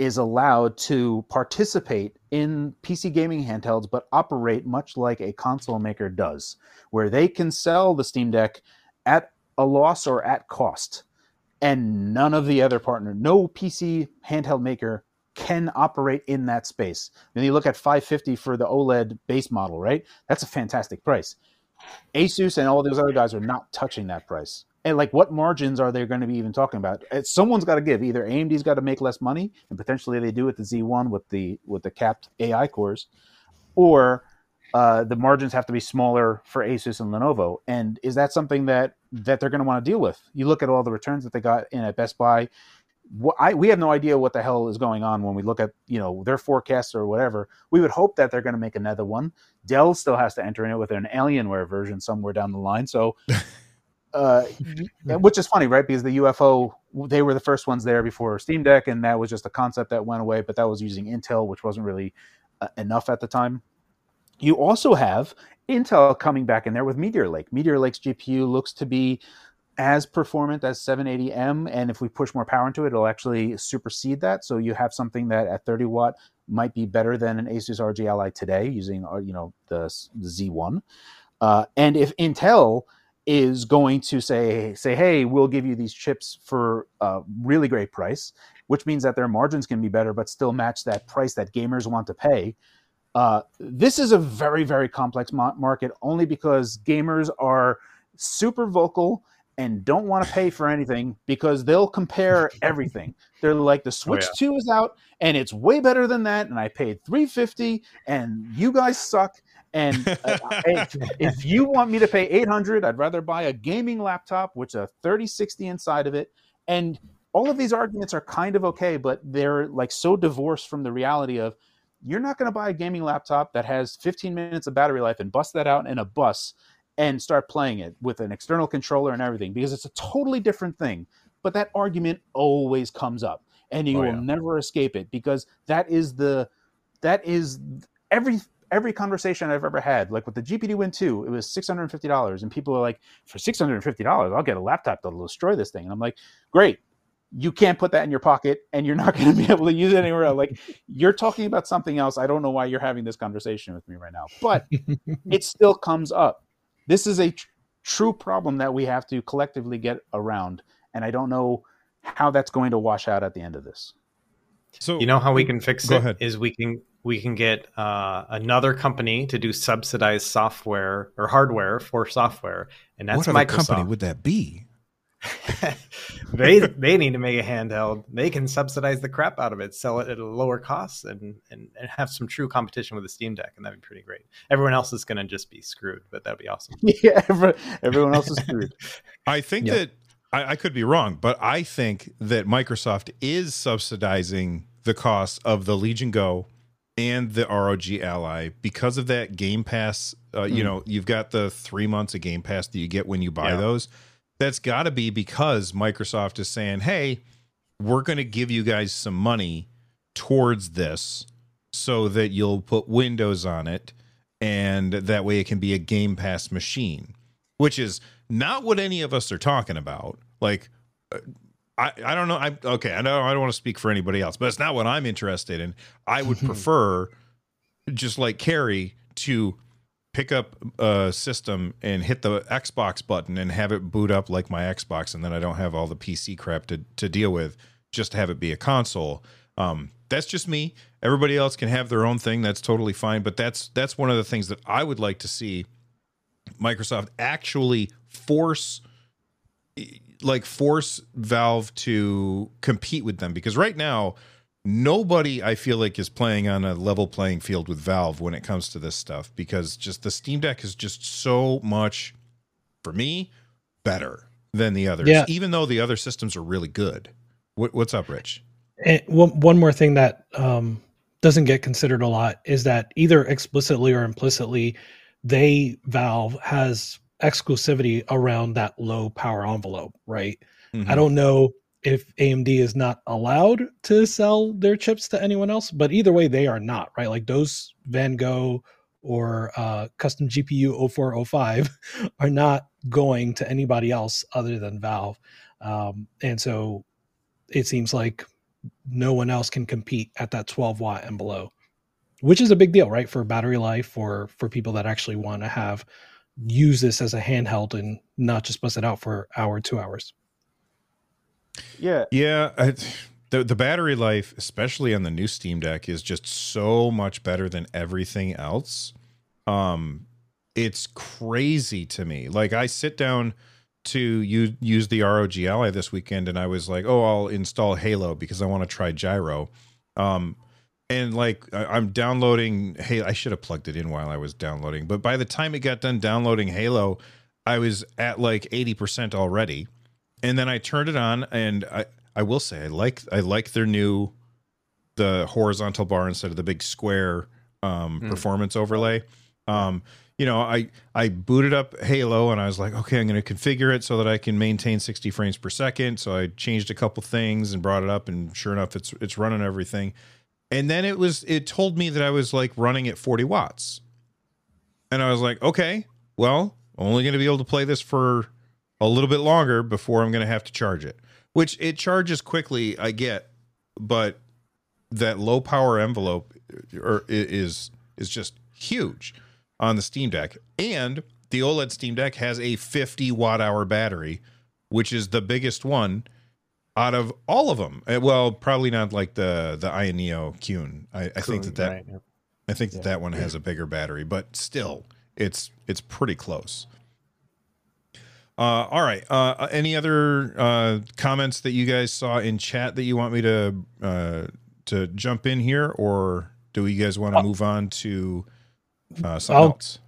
Speaker 3: is allowed to participate in PC gaming handhelds, but operate much like a console maker does, where they can sell the Steam Deck at a loss or at cost. And none of the other partner, no PC handheld maker can operate in that space. When you look at 550 for the OLED base model, right? That's a fantastic price. Asus and all those other guys are not touching that price and like what margins are they going to be even talking about someone's got to give either amd's got to make less money and potentially they do with the z1 with the with the capped ai cores or uh, the margins have to be smaller for asus and lenovo and is that something that that they're going to want to deal with you look at all the returns that they got in at best buy I, we have no idea what the hell is going on when we look at you know their forecasts or whatever. We would hope that they're going to make another one. Dell still has to enter in it with an Alienware version somewhere down the line. So uh, which is funny, right? Because the UFO, they were the first ones there before Steam Deck, and that was just a concept that went away. But that was using Intel, which wasn't really uh, enough at the time. You also have Intel coming back in there with Meteor Lake. Meteor Lake's GPU looks to be as performant as 780M, and if we push more power into it, it'll actually supersede that. So you have something that at 30 watt might be better than an Asus ROG Ally today using, uh, you know, the, the Z1. Uh, and if Intel is going to say say hey we'll give you these chips for a really great price which means that their margins can be better but still match that price that gamers want to pay uh, this is a very very complex mo- market only because gamers are super vocal and don't want to pay for anything because they'll compare everything. They're like the Switch oh, yeah. 2 is out and it's way better than that and I paid 350 and you guys suck and uh, if, if, you want me to pay 800, I'd rather buy a gaming laptop with a 3060 inside of it. And all of these arguments are kind of okay, but they're like so divorced from the reality of you're not going to buy a gaming laptop that has 15 minutes of battery life and bust that out in a bus and start playing it with an external controller and everything because it's a totally different thing. But that argument always comes up and you oh, will yeah. never escape it because that is the that is every every conversation I've ever had, like with the GPD Win 2, it was $650. And people are like, for $650, I'll get a laptop that'll destroy this thing. And I'm like, great. You can't put that in your pocket and you're not going to be able to use it anywhere else. Like, you're talking about something else. I don't know why you're having this conversation with me right now, but it still comes up. This is a true problem that we have to collectively get around, and I don't know how that's going to wash out at the end of this.
Speaker 1: So
Speaker 2: You know how we can fix
Speaker 1: Go
Speaker 2: it
Speaker 1: ahead.
Speaker 2: is we can we can get uh, another company to do subsidized software or hardware for software, and that's
Speaker 1: what other
Speaker 2: Microsoft.
Speaker 1: company would that be?
Speaker 2: they they need to make a handheld. They can subsidize the crap out of it, sell it at a lower cost, and and, and have some true competition with the Steam Deck, and that'd be pretty great. Everyone else is going to just be screwed, but that'd be awesome.
Speaker 3: yeah, every- everyone else is screwed.
Speaker 1: I think
Speaker 2: Yeah.
Speaker 1: that I, I could be wrong, but I think that Microsoft is subsidizing the cost of the Legion Go and the ROG Ally because of that Game Pass. Uh, You
Speaker 3: Mm.
Speaker 1: know, you've got the three months of Game Pass that you get when you buy
Speaker 2: Yeah.
Speaker 1: those. That's got to be because Microsoft is saying, "Hey, we're going to give you guys some money towards this, so that you'll put Windows on it, and that way it can be a Game Pass machine." which is not what any of us are talking about. Like, uh, I, I don't know. I okay. I know I don't want to speak for anybody else, but it's not what I'm interested in. I would prefer, just like Carrie, to pick up a system and hit the Xbox button and have it boot up like my Xbox, and then I don't have all the PC crap to to deal with. Just to have it be a console. Um, that's just me. Everybody else can have their own thing. That's totally fine. But that's that's one of the things that I would like to see Microsoft actually force like force Valve to compete with them because right now nobody I feel like is playing on a level playing field with Valve when it comes to this stuff because just the Steam Deck is just so much for me better than the others
Speaker 4: Yeah.
Speaker 1: even though the other systems are really good. What, what's up, Rich?
Speaker 4: And one, one more thing that um, doesn't get considered a lot is that either explicitly or implicitly, they Valve has exclusivity around that low power envelope, right?
Speaker 1: Mm-hmm.
Speaker 4: I don't know if AMD is not allowed to sell their chips to anyone else, but either way, they are not, right? Like those Van Gogh or uh, custom GPU 0405 are not going to anybody else other than Valve. Um, and so it seems like no one else can compete at that 12 watt and below, which is a big deal, right? For battery life or for people that actually want to have use this as a handheld and not just bust it out for hour, two hours.
Speaker 3: Yeah,
Speaker 1: Yeah, I, the the battery life, especially on the new Steam Deck, is just so much better than everything else. Um, it's crazy to me. Like I sit down to u- use the ROG Ally this weekend, and I was like, "Oh, I'll install Halo because I want to try gyro." Um, and like I'm downloading. Hey, I should have plugged it in while I was downloading. But by the time it got done downloading Halo, I was at like eighty percent already and then I turned it on, and I I will say I like I like their new the horizontal bar instead of the big square um,
Speaker 2: Mm.
Speaker 1: performance overlay. Um, you know, I I booted up Halo, and I was like, okay, I'm going to configure it so that I can maintain 60 frames per second. So I changed a couple things and brought it up, and sure enough, it's it's running everything. And then it was it told me that I was like running at 40 watts, and I was like, okay, well, only going to be able to play this for a little bit longer before I'm going to have to charge it. Which it charges quickly, I get, but that low power envelope uh, or is is just huge on the Steam Deck. And the OLED Steam Deck has a 50 watt hour battery, which is the biggest one out of all of them. Uh, Well, probably not like the the Aya Neo Kun. I, I think that that
Speaker 2: Right, yeah.
Speaker 1: I think that that one has a bigger battery, but still, it's it's pretty close. Uh, all right. Uh, any other uh, comments that you guys saw in chat that you want me to uh, to jump in here, or do you guys want to move on to uh, something
Speaker 4: I'll-
Speaker 1: else?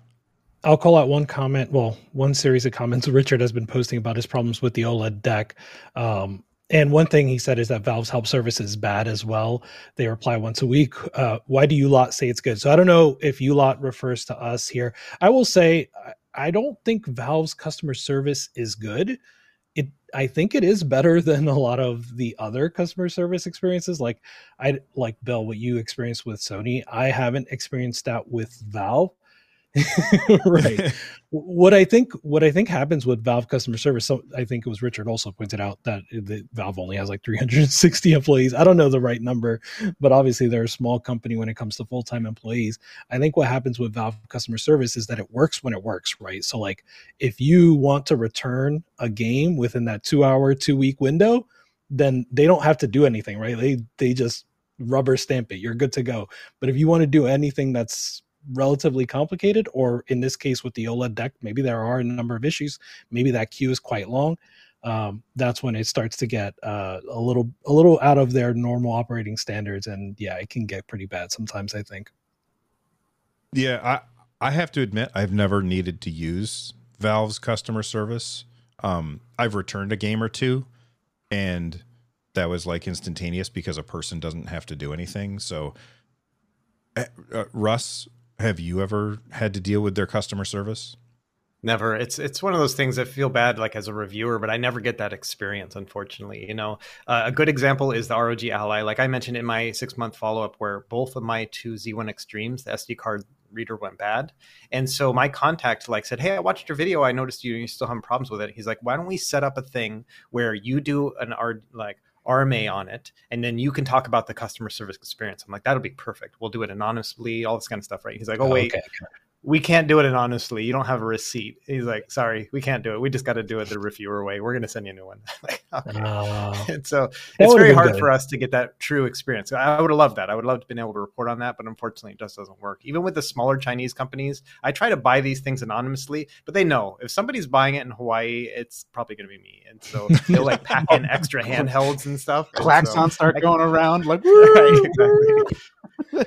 Speaker 4: I'll call out one comment. Well, one series of comments Richard has been posting about his problems with the OLED deck. Um, and one thing he said is that Valve's help service is bad as well. They reply once a week. Uh, why do you lot say it's good? So I don't know if you lot refers to us here. I will say I- don't think Valve's customer service is good. It I think it is better than a lot of the other customer service experiences. Like I like Bill, what you experienced with Sony. I haven't experienced that with Valve right. what I think what I think happens with Valve customer service. So I think it was Richard also pointed out that the Valve only has like 360 employees. I don't know the right number, but obviously they're a small company when it comes to full time employees. I think what happens with Valve customer service is that it works when it works, right? So like if you want to return a game within that two hour, two week window, then they don't have to do anything, right? They they just rubber stamp it. You're good to go. But if you want to do anything that's relatively complicated, or in this case with the OLED deck, maybe there are a number of issues. Maybe that queue is quite long. Um, that's when it starts to get uh, a little a little out of their normal operating standards, and yeah, it can get pretty bad sometimes. I think.
Speaker 1: Yeah, I I have to admit I've never needed to use Valve's customer service. Um, I've returned a game or two, and that was like instantaneous because a person doesn't have to do anything. So, uh, uh, Russ, have you ever had to deal with their customer service?
Speaker 2: Never. It's it's one of those things that feel bad like as a reviewer, but I never get that experience. Unfortunately, you know, uh, a good example is the ROG Ally. Like I mentioned in my six month follow up, where both of my two Z1 Extremes, the SD card reader went bad, and so my contact like said, "Hey, I watched your video. I noticed you you still having problems with it." He's like, "Why don't we set up a thing where you do an art like RMA on it, and then you can talk about the customer service experience. I'm like, that'll be perfect. We'll do it anonymously, all this kind of stuff, right? He's like, oh wait, okay we can't do it anonymously. You don't have a receipt. He's like, sorry, we can't do it. We just got to do it the reviewer way. We're going to send you a new one. okay. uh, and so it's very hard good. for us to get that true experience. I would have loved that. I would love to been able to report on that, but unfortunately, it just doesn't work. Even with the smaller Chinese companies, I try to buy these things anonymously, but they know if somebody's buying it in Hawaii, it's probably going to be me. And so they'll like pack in extra handhelds and stuff.
Speaker 3: Klaxons so, start going around like,
Speaker 2: right, exactly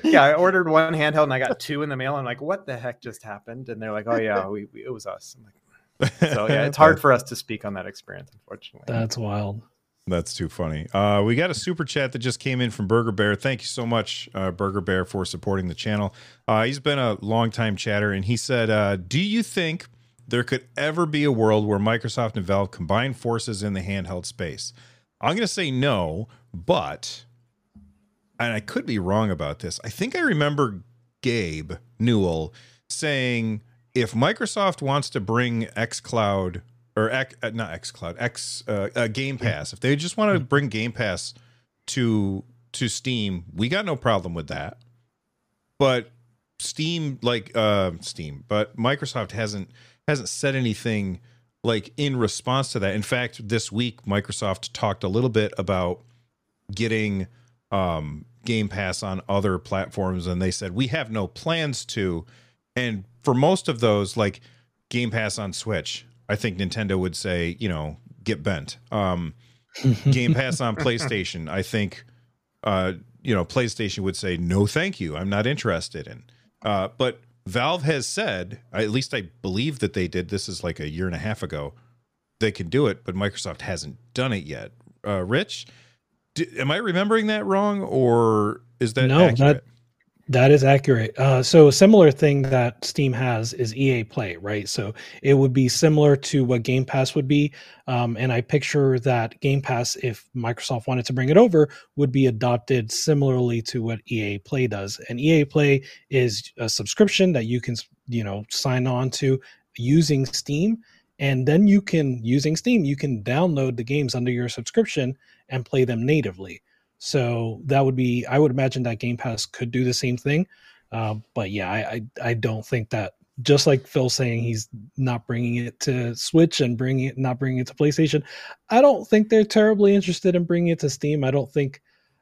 Speaker 2: yeah, I ordered one handheld and I got two in the mail. I'm like, what the heck just happened? And they're like, oh yeah, we, we it was us. I'm like, so yeah, it's hard for us to speak on that experience, unfortunately.
Speaker 4: That's wild.
Speaker 1: That's too funny. Uh, we got a super chat that just came in from Burger Bear. Thank you so much, uh, Burger Bear, for supporting the channel. Uh, he's been a long time chatter, and he said, uh, "Do you think there could ever be a world where Microsoft and Valve combine forces in the handheld space?" I'm going to say no, but and I could be wrong about this. I think I remember Gabe Newell saying if Microsoft wants to bring xCloud or X, uh, not xCloud, X uh, uh, Game Pass, if they just want to bring Game Pass to to Steam, we got no problem with that. But Steam, like uh, Steam, but Microsoft hasn't hasn't said anything like in response to that. In fact, this week Microsoft talked a little bit about getting um, Game Pass on other platforms, and they said we have no plans to. And for most of those, like Game Pass on Switch, I think Nintendo would say, you know, get bent. Um, Game Pass on PlayStation, I think, uh, you know, PlayStation would say no, thank you, I'm not interested in. Uh, but Valve has said, at least I believe that they did. This is like a year and a half ago. They can do it, but Microsoft hasn't done it yet. Uh, Rich, am I remembering that wrong, or is that
Speaker 4: no? Accurate? That that is accurate. Uh, so a similar thing that Steam has is EA Play, right? So it would be similar to what Game Pass would be, um, and I picture that Game Pass, if Microsoft wanted to bring it over, would be adopted similarly to what EA Play does. And EA Play is a subscription that you can, you know, sign on to using Steam and then you can using steam you can download the games under your subscription and play them natively so that would be i would imagine that game pass could do the same thing. Uh, but yeah I, I, I don't think that just like phil saying he's not bringing it to switch and bringing it not bringing it to playstation. I don't think they're terribly interested in bringing it to steam. I don't think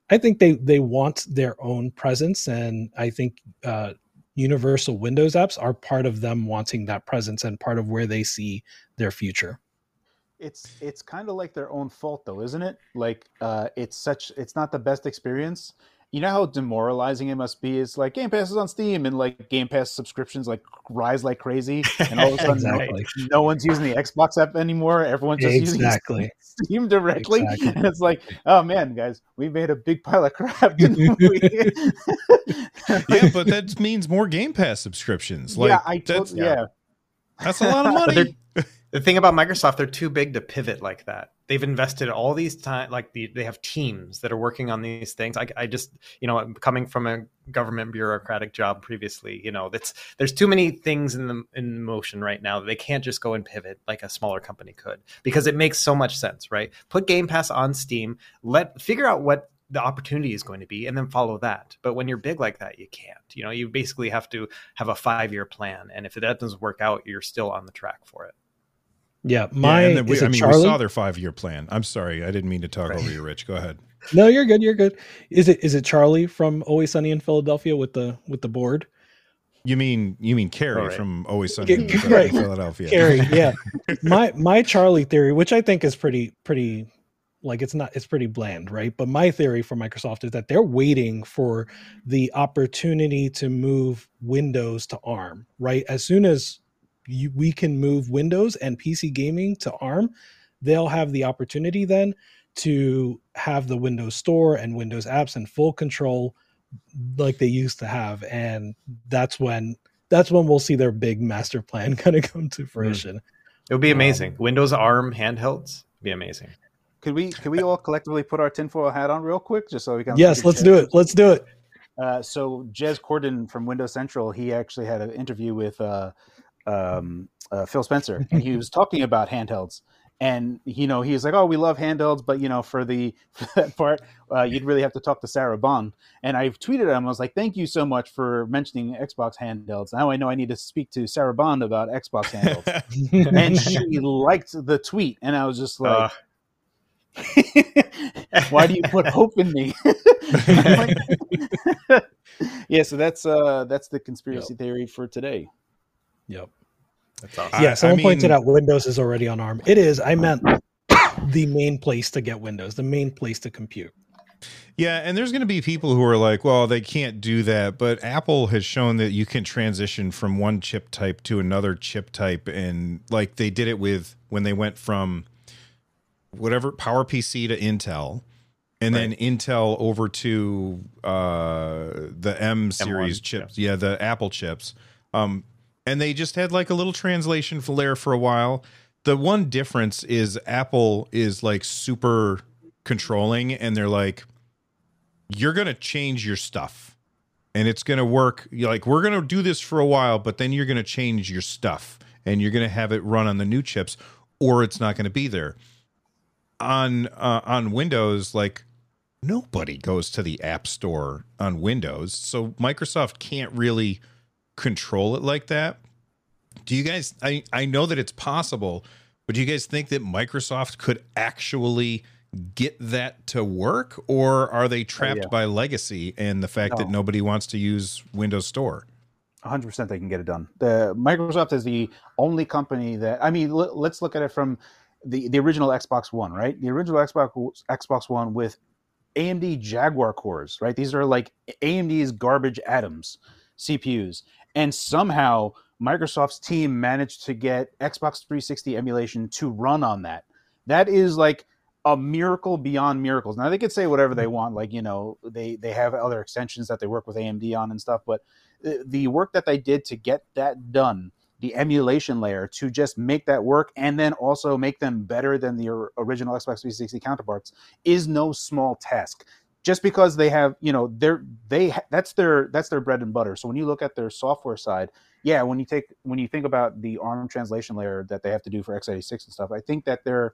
Speaker 4: i think they they want their own presence. And i think uh, universal Windows apps are part of them wanting that presence and part of where they see their future.
Speaker 3: It's it's kind of like their own fault though, isn't it? Like uh, it's such it's not the best experience you know how demoralizing it must be. It's like Game Pass is on Steam, and like Game Pass subscriptions like rise like crazy, and all of a sudden, exactly. no, no, one's using the Xbox app anymore. Everyone's just exactly. using Steam directly, exactly. and it's like, oh man, guys, we made a big pile of crap, didn't we?
Speaker 1: yeah, but that means more Game Pass subscriptions. Like, yeah, I
Speaker 3: that's, yeah.
Speaker 1: that's a lot of money.
Speaker 2: The thing about Microsoft, they're too big to pivot like that. They've invested all these time, like the, they have teams that are working on these things. I, I just, you know, coming from a government bureaucratic job previously, you know, that's there's too many things in the in motion right now. They can't just go and pivot like a smaller company could because it makes so much sense, right? Put Game Pass on Steam, let figure out what the opportunity is going to be and then follow that but when you're big like that you can't you know you basically have to have a five year plan and if that doesn't work out you're still on the track for it
Speaker 4: Yeah, my
Speaker 1: yeah, and then we,
Speaker 4: is
Speaker 1: I mean,
Speaker 4: Charlie?
Speaker 1: we saw their five year plan. I'm sorry, I didn't mean to talk over you, Rich. Go ahead.
Speaker 4: No, you're good. You're good. Is it is it Charlie from Always Sunny in Philadelphia with the with the board?
Speaker 1: You mean you mean Carrie
Speaker 2: All right.
Speaker 1: from Always Sunny in
Speaker 4: right.
Speaker 1: Philadelphia?
Speaker 4: Carrie, yeah. my my Charlie theory, which I think is pretty pretty like it's not it's pretty bland, right? But my theory for Microsoft is that they're waiting for the opportunity to move Windows to ARM, right? As soon as you, we can move Windows and PC gaming to ARM, they'll have the opportunity then to have the Windows Store and Windows apps in full control like they used to have and that's when that's when we'll see their big master plan kind of come to fruition.
Speaker 2: it would be
Speaker 4: Um,
Speaker 2: amazing windows arm handhelds would be amazing
Speaker 3: Could we could we all collectively put our tinfoil hat on real quick, just so we can?
Speaker 4: Yes, let's do it. Let's do it.
Speaker 3: Uh, so Jez Corden from Windows Central, he actually had an interview with uh, um, uh, Phil Spencer, and he was talking about handhelds. And you know, he was like, "Oh, we love handhelds, but you know, for the for that part, uh, you'd really have to talk to Sarah Bond." And I tweeted him, I was like, "Thank you so much for mentioning Xbox handhelds. Now I know I need to speak to Sarah Bond about Xbox handhelds." and she liked the tweet, and I was just like,
Speaker 2: Uh,
Speaker 3: "Why do you put hope in me?" Yeah, so that's uh that's the conspiracy theory for today.
Speaker 4: Yep.
Speaker 2: that's awesome.
Speaker 1: I-
Speaker 4: Yeah,
Speaker 1: I
Speaker 4: someone pointed out Windows is already on ARM. It is. I meant the main place to get Windows, the main place to compute.
Speaker 1: Yeah, and there's going to be people who are like, well, they can't do that. But Apple has shown that you can transition from one chip type to another chip type. And like they did it with when they went from whatever PowerPC to Intel. And then Intel over to uh, the M series
Speaker 2: M1,
Speaker 1: chips. Yeah. the Apple chips. Um, and they just had like a little translation layer for a while. The one difference is Apple is like super controlling and they're like, you're going to change your stuff and it's going to work. You're like, we're going to do this for a while, but then you're going to change your stuff and you're going to have it run on the new chips or it's not going to be there. On uh, on Windows, like nobody goes to the App Store on Windows, so Microsoft can't really control it like that. Do you guys? I I know that it's possible, but do you guys think that Microsoft could actually get that to work, or are they oh, trapped
Speaker 3: yeah.
Speaker 1: by legacy and the fact that nobody wants to use Windows Store?
Speaker 3: 100% they can get it done. The Microsoft is the only company that I mean, l- let's look at it from the the original Xbox One, right? The original Xbox Xbox One with AMD Jaguar cores, right? These are like AMD's garbage atoms CPUs, and somehow Microsoft's team managed to get Xbox 360 emulation to run on that. That is like a miracle beyond miracles. Now they could say whatever they want, like you know they they have other extensions that they work with AMD on and stuff, but the- work that they did to get that done, the emulation layer to just make that work, and then also make them better than the original Xbox 360 counterparts, is no small task. Just because they have, you know, they're they that's their that's their bread and butter. So when you look at their software side, yeah, when you take when you think about the ARM translation layer that they have to do for x86 and stuff, I think that they're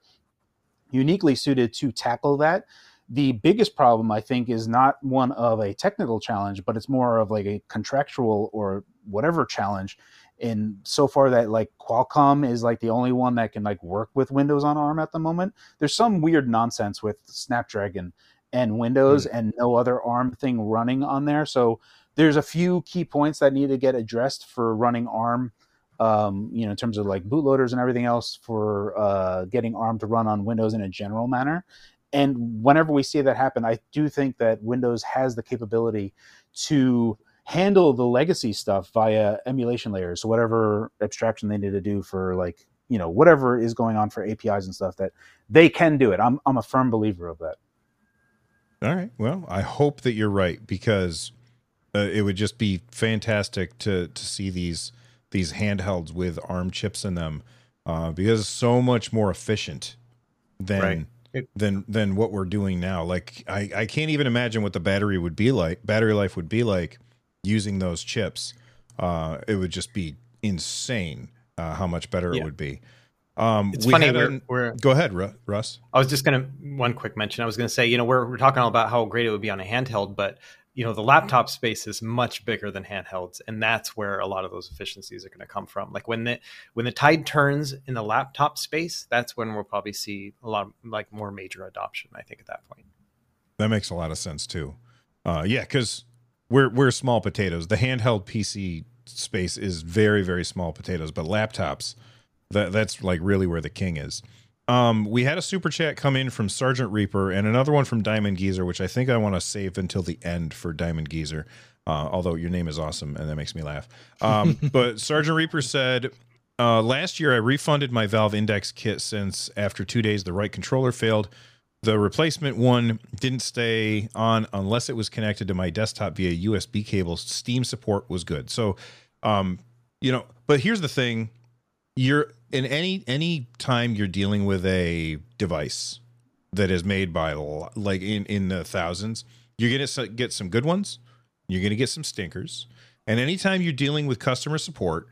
Speaker 3: uniquely suited to tackle that. The biggest problem, I think, is not one of a technical challenge, but it's more of like a contractual or whatever challenge. In so far that like Qualcomm is like the only one that can like work with Windows on ARM at the moment. There's some weird nonsense with Snapdragon and Windows and no other ARM thing running on there. So there's a few key points that need to get addressed for running ARM um, you know, in terms of like bootloaders and everything else for uh, getting ARM to run on Windows in a general manner. And whenever we see that happen, I do think that Windows has the capability to handle the legacy stuff via emulation layers. So whatever abstraction they need to do for like, you know, whatever is going on for APIs and stuff that they can do it. I'm I'm a firm believer of that.
Speaker 1: All right. Well, I hope that you're right because uh, it would just be fantastic to to see these these handhelds with ARM chips in them uh, because it's so much more efficient than
Speaker 2: Right. It-
Speaker 1: than than what we're doing now. Like I, I can't even imagine what the battery would be like. Battery life would be like using those chips. Uh, it would just be insane uh, how much better it would be. Um,
Speaker 2: It's funny. We're,
Speaker 1: an-
Speaker 2: we're
Speaker 1: go ahead, Ru- Russ.
Speaker 2: I was just gonna one quick mention. I was gonna say, you know, we're we're talking all about how great it would be on a handheld, but you know, the laptop space is much bigger than handhelds, and that's where a lot of those efficiencies are going to come from. Like when the when the tide turns in the laptop space, that's when we'll probably see a lot of, like more major adoption. I think at that point.
Speaker 1: That makes a lot of sense too. Uh, yeah, because we're we're small potatoes. The handheld PC space is very very small potatoes, but laptops that that's like really where the king is. Um, we had a super chat come in from Sergeant Reaper and another one from Diamond Geezer, which I think I want to save until the end for Diamond Geezer. Uh, although your name is awesome and that makes me laugh. Um, but Sergeant Reaper said, uh, last year I refunded my Valve Index kit since after two days the right controller failed. The replacement one didn't stay on unless it was connected to my desktop via USB cable. Steam support was good. So, um, you know, but here's the thing: you're in any any time you're dealing with a device that is made by like in in the thousands, you're gonna get some good ones, you're gonna get some stinkers, and anytime you're dealing with customer support,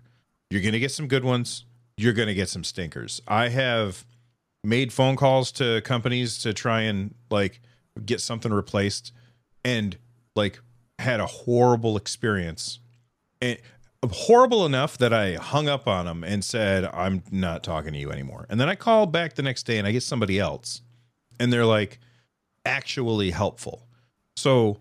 Speaker 1: you're gonna get some good ones, you're gonna get some stinkers. I have made phone calls to companies to try and like get something replaced and like had a horrible experience and horrible enough that I hung up on them and said I'm not talking to you anymore. And then I called back the next day and I get somebody else and they're like actually helpful. So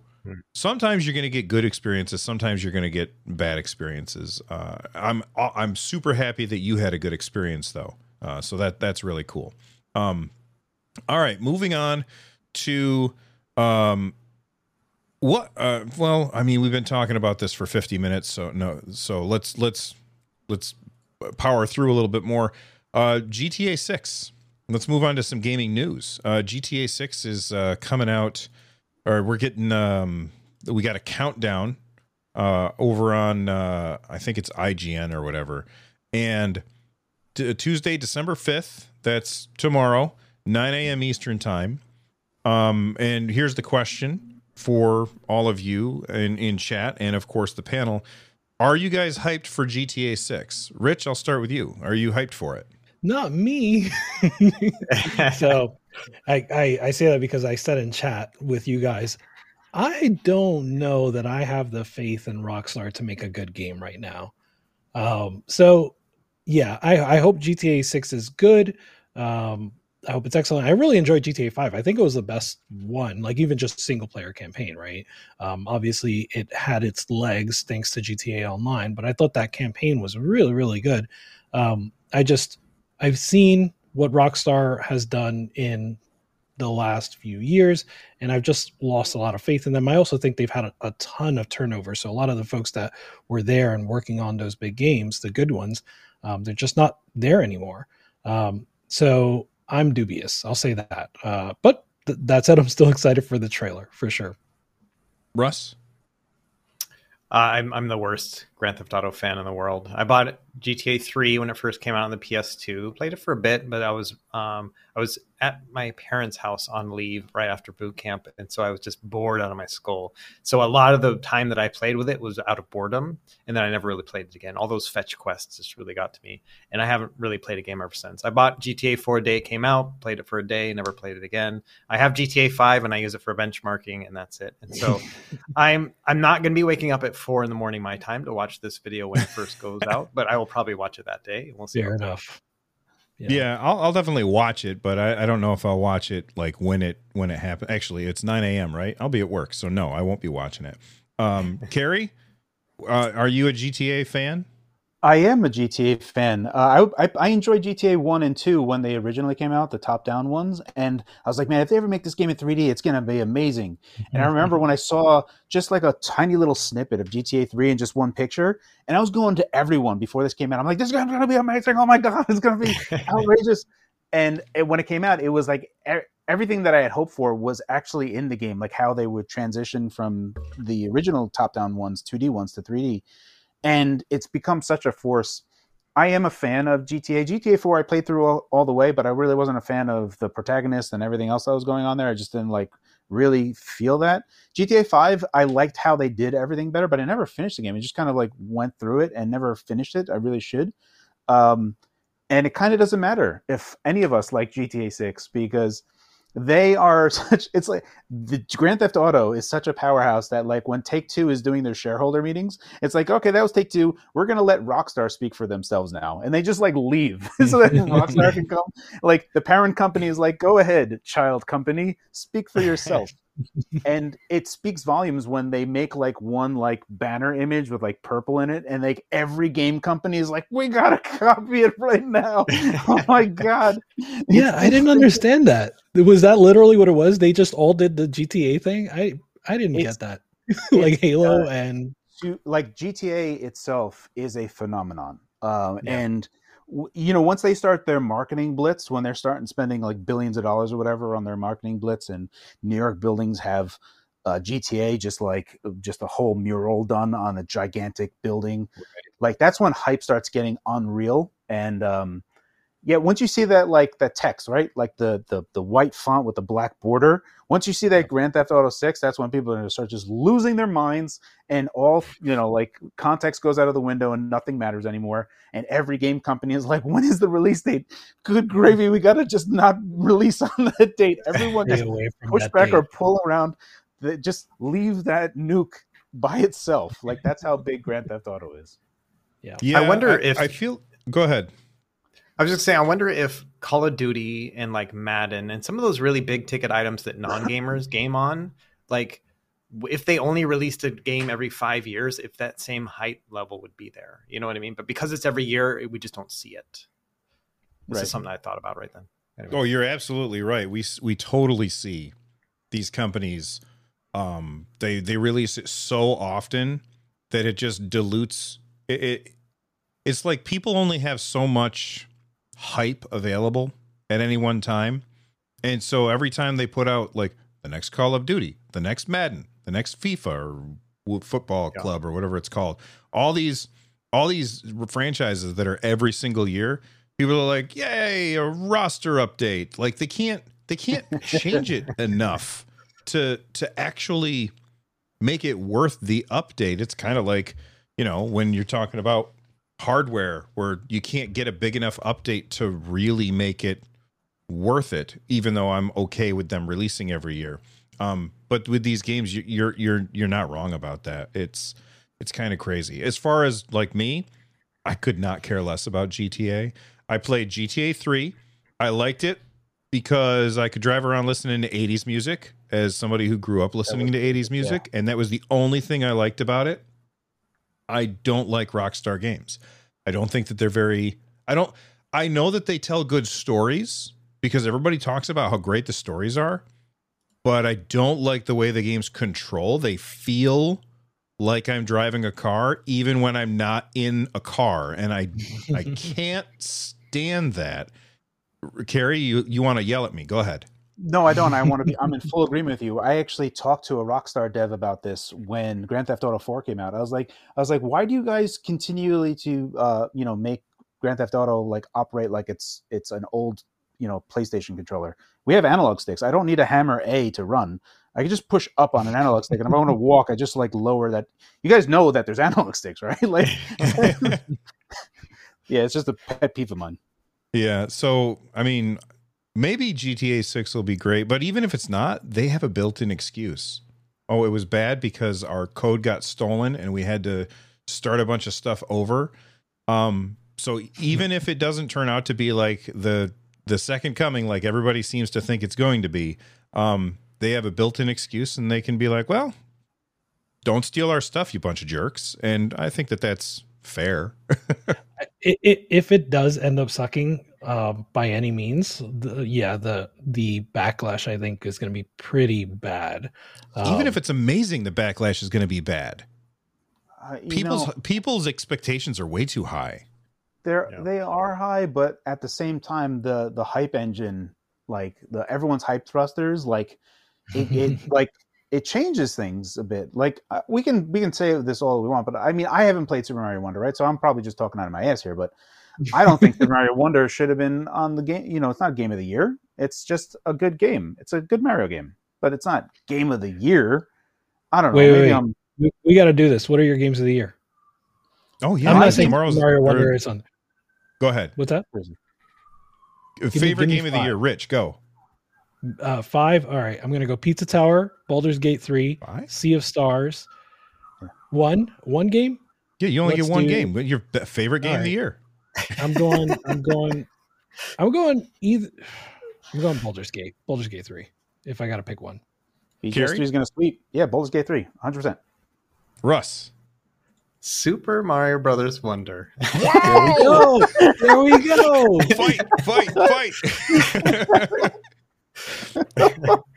Speaker 1: sometimes you're going to get good experiences, sometimes you're going to get bad experiences. Uh, I'm I'm super happy that you had a good experience though. Uh, so that that's really cool. Um, all right, moving on to um, what? Uh, well, I mean, we've been talking about this for 50 minutes, so no. So let's let's let's power through a little bit more. Uh, GTA 6. Let's move on to some gaming news. Uh, GTA 6 is uh, coming out, or we're getting. Um, we got a countdown uh, over on. Uh, I think it's IGN or whatever, and t- Tuesday, December 5th. That's tomorrow, 9 a.m. Eastern time. Um, and here's the question for all of you in, in chat and of course the panel. Are you guys hyped for GTA 6? Rich, I'll start with you. Are you hyped for it?
Speaker 4: Not me. so I, I I say that because I said in chat with you guys, I don't know that I have the faith in Rockstar to make a good game right now. Um, so yeah, I, I hope GTA 6 is good. Um, I hope it's excellent. I really enjoyed GTA 5. I think it was the best one, like even just single player campaign, right? Um, obviously, it had its legs thanks to GTA Online, but I thought that campaign was really, really good. Um, I just, I've seen what Rockstar has done in the last few years, and I've just lost a lot of faith in them. I also think they've had a, a ton of turnover. So a lot of the folks that were there and working on those big games, the good ones, um, they're just not there anymore. Um, so I'm dubious. I'll say that. Uh, but th- that said, I'm still excited for the trailer for sure.
Speaker 1: Russ?
Speaker 2: Uh, I'm I'm the worst Grand Theft Auto fan in the world. I bought GTA 3 when it first came out on the PS2. Played it for a bit, but I was um I was at my parents' house on leave right after boot camp, and so I was just bored out of my skull. So a lot of the time that I played with it was out of boredom, and then I never really played it again. All those fetch quests just really got to me, and I haven't really played a game ever since. I bought GTA 4 a day it came out, played it for a day, never played it again. I have GTA 5 and I use it for benchmarking, and that's it. And so I'm I'm not going to be waking up at four in the morning my time to watch this video when it first goes out, but I will probably watch it that day. We'll see.
Speaker 4: Fair
Speaker 2: how it goes.
Speaker 4: enough.
Speaker 1: Yeah, I'll, I'll definitely watch it, but I, I don't know if I'll watch it like when it when it happens. Actually, it's 9 a.m. right? I'll be at work, so no, I won't be watching it. Um, Carrie, uh, are you a GTA fan?
Speaker 3: I am a GTA fan. Uh, I, I I enjoyed GTA one and two when they originally came out, the top down ones, and I was like, man, if they ever make this game in 3D, it's gonna be amazing. And I remember when I saw just like a tiny little snippet of GTA three in just one picture, and I was going to everyone before this came out. I'm like, this is gonna be amazing! Oh my god, it's gonna be outrageous! and it, when it came out, it was like e- everything that I had hoped for was actually in the game, like how they would transition from the original top down ones, 2D ones to 3D and it's become such a force I am a fan of GTA. GTA 4 I played through all, all the way, but I really wasn't a fan of the protagonist and everything else that was going on there. I just didn't like really feel that. GTA 5, I liked how they did everything better, but I never finished the game. I just kind of like went through it and never finished it. I really should. Um, and it kind of doesn't matter if any of us like GTA 6 because they are such it's like the grand theft auto is such a powerhouse that like when take two is doing their shareholder meetings it's like okay that was take two. We're gonna let rockstar speak for themselves now. And they just like leave. So that rockstar can come. Like the parent company is like go ahead child company speak for yourself and it speaks volumes when they make like one like banner image with like purple in it and like every game company is like we gotta copy it right now. Oh my god.
Speaker 4: Yeah i didn't understand that. Was that literally what it was? They just all did the gta thing? I i didn't get that. like halo uh, and
Speaker 3: like gta itself is a phenomenon. Um, yeah. and you know once they start their marketing blitz when they're starting spending like billions of dollars or whatever on their marketing blitz and new york buildings have uh, gta just like just a whole mural done on a gigantic building right. like that's when hype starts getting unreal and um yeah once you see that like that text right? Like the the the white font with the black border once you see that grand theft auto 6 that's when people are going to start just losing their minds and all you know like context goes out of the window and nothing matters anymore. And every game company is like when is the release date? Good gravy we got to just not release on that date. Everyone just push back date. or pull around the, just leave that nuke by itself. Like that's how big grand theft auto is.
Speaker 1: Yeah, yeah i wonder I, if i feel go ahead
Speaker 2: I was just saying, I wonder if Call of Duty and like Madden and some of those really big ticket items that non gamers game on, like if they only released a game every five years, if that same height level would be there. You know what I mean? But because it's every year, we just don't see it. This right. is something I thought about right then.
Speaker 1: Anyway. Oh, you're absolutely right. We we totally see these companies. Um, they they release it so often that it just dilutes it, it it's like people only have so much hype available at any one time. And so every time they put out like the next Call of Duty, the next Madden, the next FIFA or football yeah. club or whatever it's called, all these all these franchises that are every single year, people are like, "Yay, a roster update." Like they can't they can't change it enough to to actually make it worth the update. It's kind of like, you know, when you're talking about hardware where you can't get a big enough update to really make it worth it even though i'm okay with them releasing every year. Um, but with these games you, you're you're you're not wrong about that. It's it's kind of crazy. As far as like me i could not care less about gta i played gta 3 i liked it because i could drive around listening to 80s music as somebody who grew up listening was, to 80s music yeah. and that was the only thing i liked about it I don't like Rockstar games. I don't think that they're very I don't I know that they tell good stories because everybody talks about how great the stories are, but I don't like the way the games control. They feel like I'm driving a car even when I'm not in a car and I I can't stand that. Carrie, you you want to yell at me. Go ahead.
Speaker 3: No, I don't. I want to be. I'm in full agreement with you. I actually talked to a Rockstar dev about this when Grand Theft Auto 4 came out. I was like, I was like, why do you guys continually to, uh, you know, make Grand Theft Auto like operate like it's it's an old, you know, PlayStation controller? We have analog sticks. I don't need a hammer A to run. I can just push up on an analog stick, and if I want to walk, I just like lower that. You guys know that there's analog sticks, right? Like, yeah, it's just a pet peeve of mine.
Speaker 1: Yeah. So, I mean, maybe GTA 6 will be great, but even if it's not, they have a built in excuse. Oh, it was bad because our code got stolen and we had to start a bunch of stuff over. Um, so even if it doesn't turn out to be like the the second coming, like everybody seems to think it's going to be, um, they have a built-in excuse and they can be like, "Well, don't steal our stuff, you bunch of jerks." And I think that that's fair.
Speaker 4: it, it, if it does end up sucking, uh, by any means, the, yeah, the the backlash I think is going to be pretty bad.
Speaker 1: Um, Even if it's amazing, the backlash is going to be bad. Uh, people's know, people's expectations are way too high.
Speaker 3: They're yeah. they are high, but at the same time, the the hype engine, like the everyone's hype thrusters, like it, it like it changes things a bit. Like uh, we can we can say this all we want, but I mean I haven't played Super Mario Wonder, right? So I'm probably just talking out of my ass here, but I don't think the Mario Wonder should have been on the game. You know, it's not game of the year. It's just a good game. It's a good Mario game, but it's not game of the year. I don't know.
Speaker 4: Wait, wait,
Speaker 3: Maybe
Speaker 4: wait.
Speaker 3: I'm
Speaker 4: We, we got to do this. What are your games of the year?
Speaker 1: Oh yeah,
Speaker 4: I'm not saying
Speaker 1: tomorrow's
Speaker 4: Mario Wonder
Speaker 1: or-
Speaker 4: is on.
Speaker 1: Go ahead.
Speaker 4: What's that? me-
Speaker 1: Favorite
Speaker 4: give me
Speaker 1: game of the year, Rich. Go.
Speaker 4: Uh, five. All right. I'm gonna go Pizza Tower, Baldur's Gate three,
Speaker 1: Five?
Speaker 4: Sea of Stars. One. One game.
Speaker 1: Yeah, you only
Speaker 4: Let's
Speaker 1: get one
Speaker 4: do-
Speaker 1: game. What Your favorite game of the year.
Speaker 4: I'm going. I'm going. I'm going either. I'm going Baldur's Gate. Baldur's Gate three. If I got to pick one.
Speaker 1: Carrie?
Speaker 3: BGS3 is going to sweep. Yeah, Baldur's Gate 3, 100%.
Speaker 1: Russ.
Speaker 2: Super Mario Brothers Wonder.
Speaker 4: There we go. There we go.
Speaker 1: fight, fight, fight.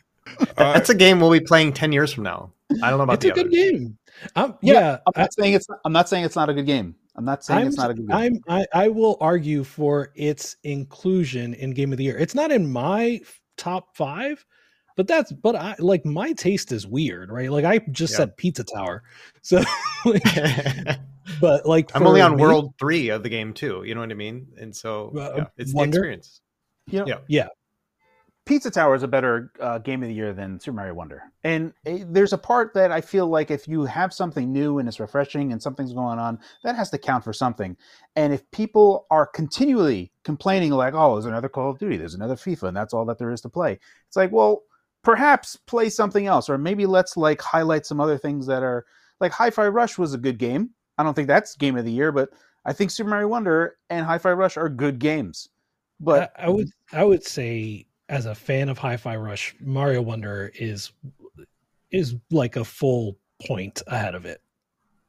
Speaker 1: Uh,
Speaker 2: That's a game we'll be playing ten years from now. I don't know about
Speaker 4: It's
Speaker 2: the
Speaker 4: a good game. Um, yeah,
Speaker 3: I'm
Speaker 4: I,
Speaker 3: not saying it's I'm not saying it's not a good game. I'm not saying
Speaker 4: I'm,
Speaker 3: it's not a good game.
Speaker 4: I'm I, I will argue for its inclusion in game of the year. It's not in my top five, but that's but I like my taste is weird, right? Like I just
Speaker 2: Yeah.
Speaker 4: said Pizza Tower, so but like
Speaker 2: I'm only on
Speaker 4: me-
Speaker 2: world three of the game too. You know what I mean? And so
Speaker 4: Uh,
Speaker 2: yeah, it's
Speaker 4: Wonder?
Speaker 2: the experience.
Speaker 3: you know,
Speaker 2: yeah.
Speaker 4: Yeah,
Speaker 3: Pizza Tower is a better uh, game of the year than Super Mario Wonder. And uh, there's a part that I feel like if you have something new and it's refreshing and something's going on, that has to count for something. And if people are continually complaining, like, oh, there's another Call of Duty, there's another FIFA, and that's all that there is to play, it's like, well, perhaps play something else, or maybe let's like highlight some other things that are like Hi Fi Rush was a good game. I don't think that's game of the year, but I think Super Mario Wonder and Hi Fi Rush are good games. But
Speaker 4: I, I would I would say as a fan of Hi-Fi Rush, Mario Wonder is is like a full point ahead of it.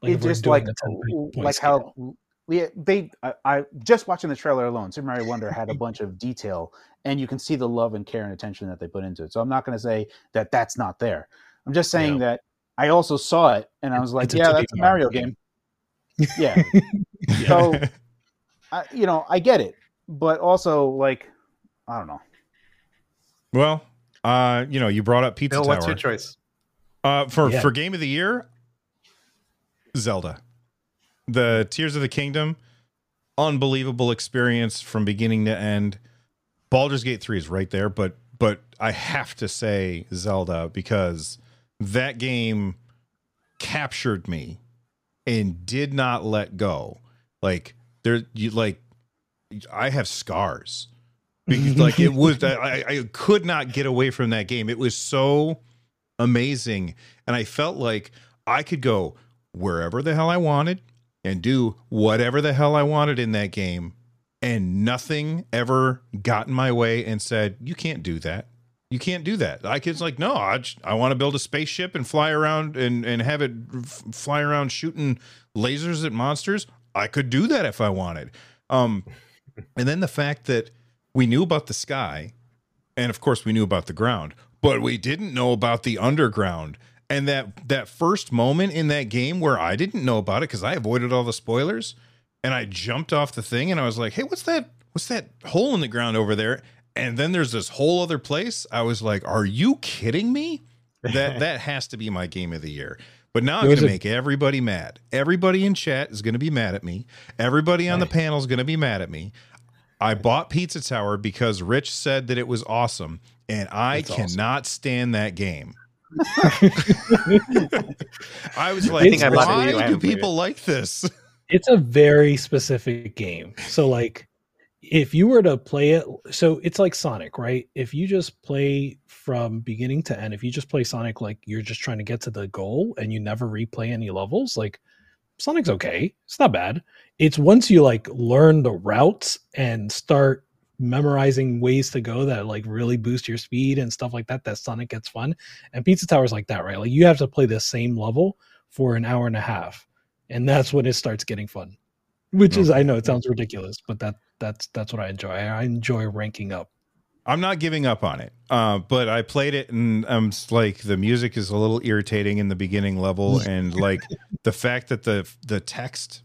Speaker 4: Like
Speaker 3: it just like
Speaker 4: a 10 point
Speaker 3: like
Speaker 4: scale.
Speaker 3: how yeah, they I, I just watching the trailer alone super mario wonder had a bunch of detail and you can see the love and care and attention that they put into it. So i'm not going to say that that's not there. I'm just saying
Speaker 2: Yeah.
Speaker 3: that i also saw it and i was like
Speaker 4: It's a
Speaker 3: yeah
Speaker 4: 2D
Speaker 3: that's a mario
Speaker 4: Mario
Speaker 3: game. Yeah. So I, you know i get it but also like i don't know
Speaker 1: well, uh, you know, you brought up Pizza
Speaker 2: Bill,
Speaker 1: Tower.
Speaker 2: what's your choice?
Speaker 1: Uh, for
Speaker 4: Yeah.
Speaker 1: for game of the year, Zelda, the Tears of the Kingdom, unbelievable experience from beginning to end. Baldur's Gate three is right there, but but I have to say Zelda because that game captured me and did not let go. Like there, you like I have scars because like it was I, I could not get away from that game. It was so amazing, and I felt like I could go wherever the hell I wanted and do whatever the hell I wanted in that game, and nothing ever got in my way and said you can't do that. You can't do that. I was like, no, I, just, I want to build a spaceship and fly around and, and have it f- fly around shooting lasers at monsters. I could do that if I wanted. Um, and then the fact that we knew about the sky, and of course we knew about the ground, but we didn't know about the underground. And that that first moment in that game where I didn't know about it because I avoided all the spoilers, and I jumped off the thing and I was like, "Hey, what's that? What's that hole in the ground over there?" And then there's this whole other place. I was like, "Are you kidding me?" That that has to be my game of the year. But now I'm going to make everybody mad. Everybody in chat is going to be mad at me. Everybody on the panel is going to be mad at me. I bought Pizza Tower because Rich said that it was awesome, and I
Speaker 4: It's awesome.
Speaker 1: cannot stand that game. I was like,
Speaker 4: I think I
Speaker 1: why do
Speaker 2: haven't
Speaker 1: people like this?
Speaker 4: it's a very specific game. So like if you were to play it so it's like Sonic, right? If you just play from beginning to end, if you just play Sonic like you're just trying to get to the goal and you never replay any levels, like Sonic's okay. It's not bad. It's once you like learn the routes and start memorizing ways to go that like really boost your speed and stuff like that that Sonic gets fun. And Pizza Tower's like that, right? Like you have to play the same level for an hour and a half and that's when it starts getting fun which is i know it sounds ridiculous but that that's that's what i enjoy i enjoy ranking up
Speaker 1: I'm not giving up on it, uh, but I played it and I'm like the music is a little irritating in the beginning level, and like the fact that the the text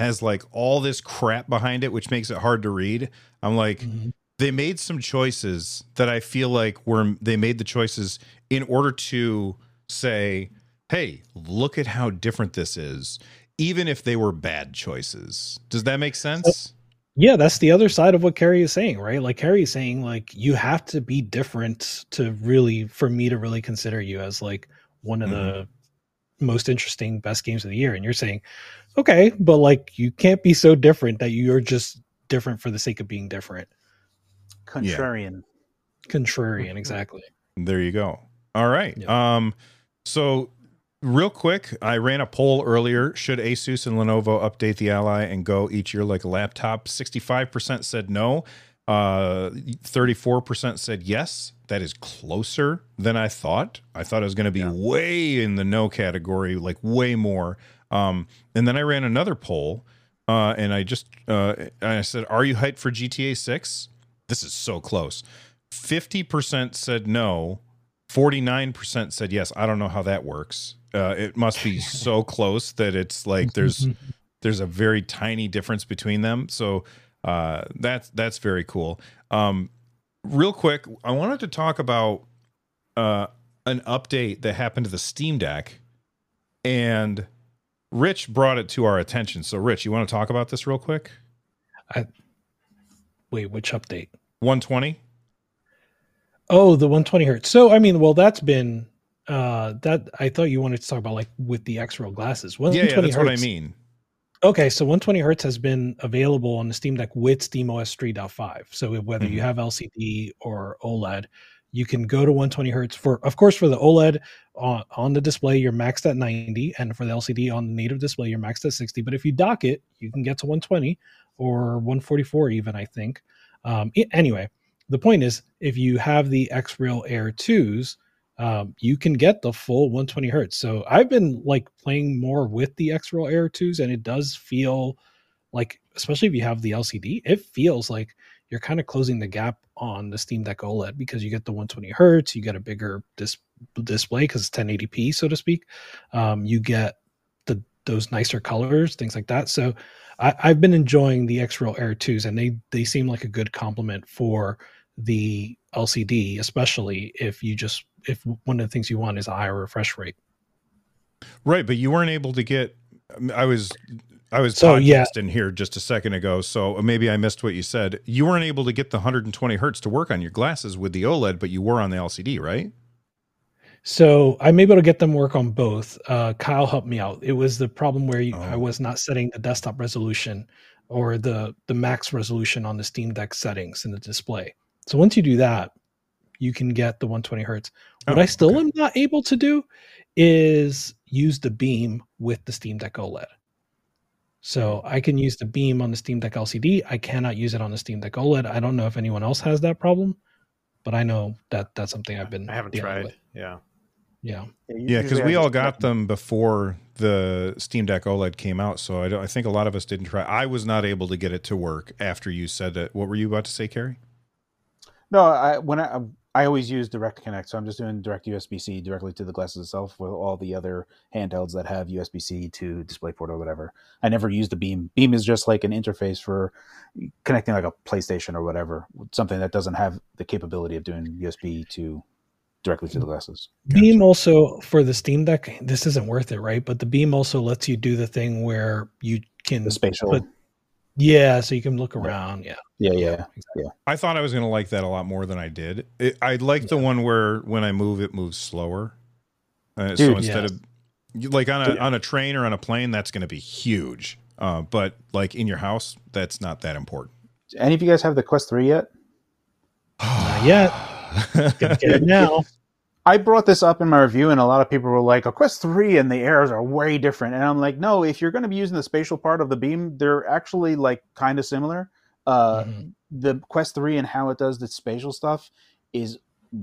Speaker 1: has like all this crap behind it, which makes it hard to read. I'm like, mm-hmm. they made some choices that I feel like were they made the choices in order to say, hey, look at how different this is, even if they were bad choices. Does that make sense?
Speaker 4: Yeah, that's the other side of what Carrie is saying, right? Like Carrie is saying, like you have to be different to really, for me to really consider you as like one of the mm-hmm. most interesting, best games of the year. And you're saying, okay, but like you can't be so different that you're just different for the sake of being different.
Speaker 3: Contrarian.
Speaker 4: Contrarian, exactly.
Speaker 1: There you go. All right.
Speaker 4: Yeah.
Speaker 1: Um, so real quick, I ran a poll earlier. Should Asus and Lenovo update the Ally and go each year like a laptop? 65% said no. Uh, 34% said yes. That is closer than I thought. I thought it was going to be
Speaker 2: Yeah.
Speaker 1: way in the no category, like way more. Um, and then I ran another poll, uh, and I just uh, I said, "Are you hyped for GTA 6?" This is so close. 50% said no. 49% said yes. I don't know how that works. Uh, it must be so close that it's like there's there's a very tiny difference between them. So uh, that's that's very cool. Um, real quick, I wanted to talk about uh, an update that happened to the Steam Deck, and Rich brought it to our attention. So, Rich, you want to talk about this real quick?
Speaker 4: I, wait, which update?
Speaker 1: 120.
Speaker 4: Oh, the 120 hertz. So, I mean, well, that's been uh that I thought you wanted to talk about like with the XREAL glasses.
Speaker 1: Yeah, yeah,
Speaker 4: 120
Speaker 1: that's what I mean.
Speaker 4: Okay, so 120 hertz has been available on the Steam Deck with SteamOS 3.5. So whether you
Speaker 1: Mhm.
Speaker 4: have LCD or OLED, you can go to 120 hertz for, of course, for the OLED on, on the display, you're maxed at 90, and for the LCD on the native display, you're maxed at 60. But if you dock it, you can get to 120 or 144 even, I think. Um, anyway, the point is, if you have the xreal Air 2s, um, you can get the full 120 hertz. So I've been like playing more with the xreal Air 2s, and it does feel like, especially if you have the LCD, it feels like you're kind of closing the gap on the Steam Deck OLED because you get the 120 hertz, you get a bigger dis- display because it's 1080p, so to speak. Um, you get the those nicer colors, things like that. So I, I've been enjoying the XREAL Air 2s, and they they seem like a good complement for the LCD, especially if you just if one of the things you want is a higher refresh rate.
Speaker 1: Right, but you weren't able to get. I was, I was
Speaker 4: So, yeah.
Speaker 1: podcasting here just a second ago, so maybe I missed what you said. You weren't able to get the 120 hertz to work on your glasses with the OLED, but you were on the LCD, right?
Speaker 4: So I'm able to get them work on both. Uh, Kyle helped me out. It was the problem where you, I
Speaker 1: Oh.
Speaker 4: was not setting the desktop resolution or the the max resolution on the Steam Deck settings in the display. So once you do that, you can get the 120 hertz. What
Speaker 1: Oh,
Speaker 4: I still
Speaker 1: okay.
Speaker 4: am not able to do is use the beam with the Steam Deck OLED. So I can use the beam on the Steam Deck LCD. I cannot use it on the Steam Deck OLED. I don't know if anyone else has that problem, but I know that that's something I've been
Speaker 2: I haven't tried.
Speaker 4: with.
Speaker 2: Yeah.
Speaker 4: Yeah.
Speaker 1: Yeah, because we all got them before the Steam Deck OLED came out, so I, don't- I think a lot of us didn't try. I was not able to get it to work after you said it. What were you about to say, Carrie?
Speaker 3: No, I when I I always use Direct Connect, so I'm just doing direct USB C directly to the glasses itself with all the other handhelds that have USB C to DisplayPort or whatever. I never use the Beam. Beam is just like an interface for connecting like a PlayStation or whatever, something that doesn't have the capability of doing USB to directly to the glasses.
Speaker 4: Beam also for the Steam Deck, this isn't worth it, right? But the Beam also lets you do the thing where you can
Speaker 3: The spatial,
Speaker 4: put- yeah, so you can look around. Yeah.
Speaker 3: yeah, yeah,
Speaker 1: I thought I was going to like that a lot more than I did. It, I like the one where when I move, it moves slower. Uh, so instead
Speaker 4: yes.
Speaker 1: of like on a
Speaker 3: Dude.
Speaker 1: on a train or on a plane, that's going to be huge. Uh, but like in your house, that's not that important.
Speaker 3: Any of you guys have the Quest Three yet?
Speaker 4: Not yet. Gonna get it now.
Speaker 3: I brought this up in my review, and a lot of people were like, "A Quest Three and the Airs are way different." And I'm like, "No, if you're going to be using the spatial part of the beam, they're actually like kind of similar. Uh,
Speaker 4: Mhm.
Speaker 3: The Quest Three and how it does the spatial stuff is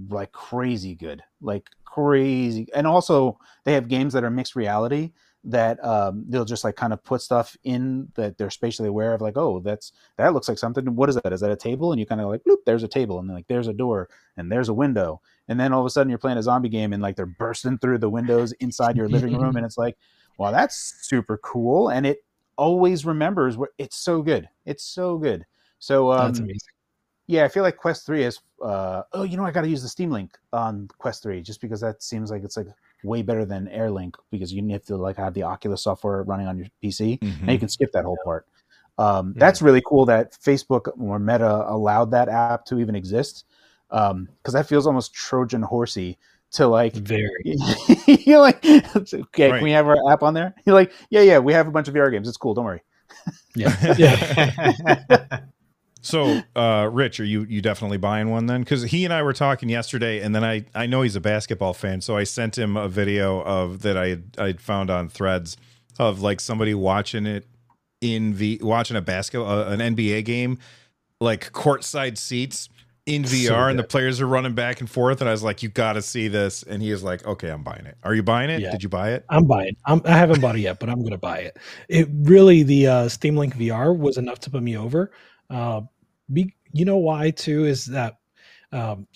Speaker 3: like crazy good, like crazy. And also, they have games that are mixed reality that um, they'll just like kind of put stuff in that they're spatially aware of, like, "Oh, that's that looks like something. What is that? Is that a table?" And you kind of like, "Loop, there's a table," and then like, "There's a door," and there's a window and then all of a sudden you're playing a zombie game and like they're bursting through the windows inside your living room and it's like wow that's super cool and it always remembers where it's so good it's so good so
Speaker 4: That's
Speaker 3: um
Speaker 4: amazing.
Speaker 3: yeah i feel like quest 3 is uh oh you know i gotta use the steam link on quest 3 just because that seems like it's like way better than airlink because you have to like have the oculus software running on your pc
Speaker 1: Mhm.
Speaker 3: now you can skip that whole part. Um, That's really cool that Facebook or Meta allowed that app to even exist because um, that feels almost Trojan horsey to like
Speaker 4: very.
Speaker 3: you're like okay right. can we have our app on there? You're like yeah yeah we have a bunch of vr games. It's cool. Don't worry.
Speaker 4: Yeah. Yeah
Speaker 1: so uh rich are you you definitely buying one then because he and i were talking yesterday and then i i know he's a basketball fan so i sent him a video of that i i found on threads of like somebody watching it in v watching a basketball uh, an nba game like courtside seats in VR so and the players are running back and forth. And I was like, you got to see this. And he is like, okay, I'm buying it. Are you buying it? Yeah. Did you buy it?
Speaker 4: I'm buying. I'm, I haven't bought it yet, but I'm going to buy it. It really, the uh, Steam Link VR was enough to put me over. Uh, be, you know why too is that um,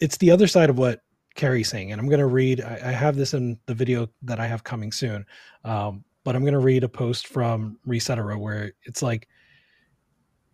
Speaker 4: it's the other side of what Carrie's saying. And I'm going to read, I, I, have this in the video that I have coming soon. Um, but I'm going to read a post from ResetEra where it's like,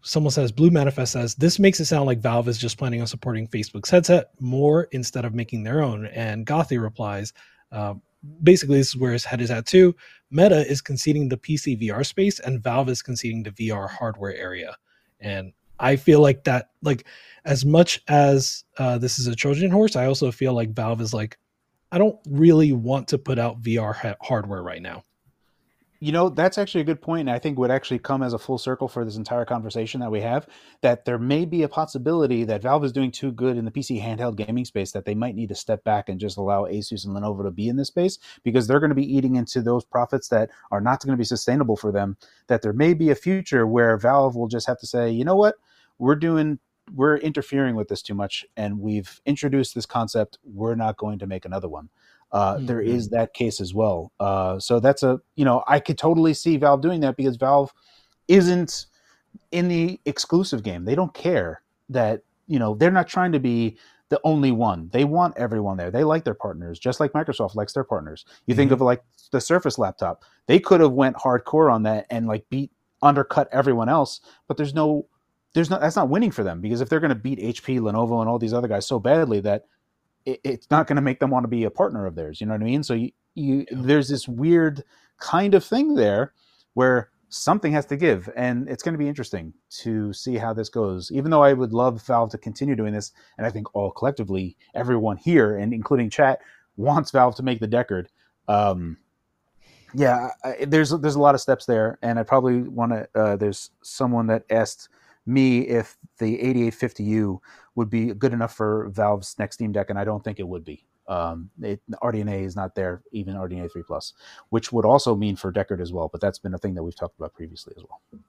Speaker 4: someone says blue manifest says this makes it sound like valve is just planning on supporting facebook's headset more instead of making their own and gothy replies uh, basically this is where his head is at too meta is conceding the pc vr space and valve is conceding the vr hardware area and i feel like that like as much as uh, this is a trojan horse i also feel like valve is like i don't really want to put out vr ha- hardware right now
Speaker 3: you know, that's actually a good point, and I think would actually come as a full circle for this entire conversation that we have. That there may be a possibility that Valve is doing too good in the PC handheld gaming space that they might need to step back and just allow Asus and Lenovo to be in this space because they're going to be eating into those profits that are not going to be sustainable for them. That there may be a future where Valve will just have to say, you know what, we're doing we're interfering with this too much and we've introduced this concept we're not going to make another one uh, mm-hmm. there is that case as well. Uh, so that's a you know I could totally see Valve doing that because Valve isn't in the exclusive game. They don't care that you know they're not trying to be the only one. They want everyone there. They like their partners, just like Microsoft likes their partners. You mm-hmm. think of like the Surface laptop. They could have went hardcore on that and like beat undercut everyone else, but there's no there's no that's not winning for them because if they're going to beat HP, Lenovo, and all these other guys so badly that it, it's not going to make them want to be a partner of theirs. You know what I mean? So you, you yeah. there's this weird kind of thing there where something has to give, and it's going to be interesting to see how this goes. Even though I would love Valve to continue doing this, and I think all collectively, everyone here and including chat wants Valve to make the Deckard. Um, yeah, I, there's there's a lot of steps there, and I probably want to. Uh, there's someone that asked me if the 8850U would be good enough for Valve's next Steam Deck, and I don't think it would be. Um, it, RDNA is not there, even RDNA 3 Plus, which would also mean for Deckard as well. But that's been a thing that we've talked about previously as well.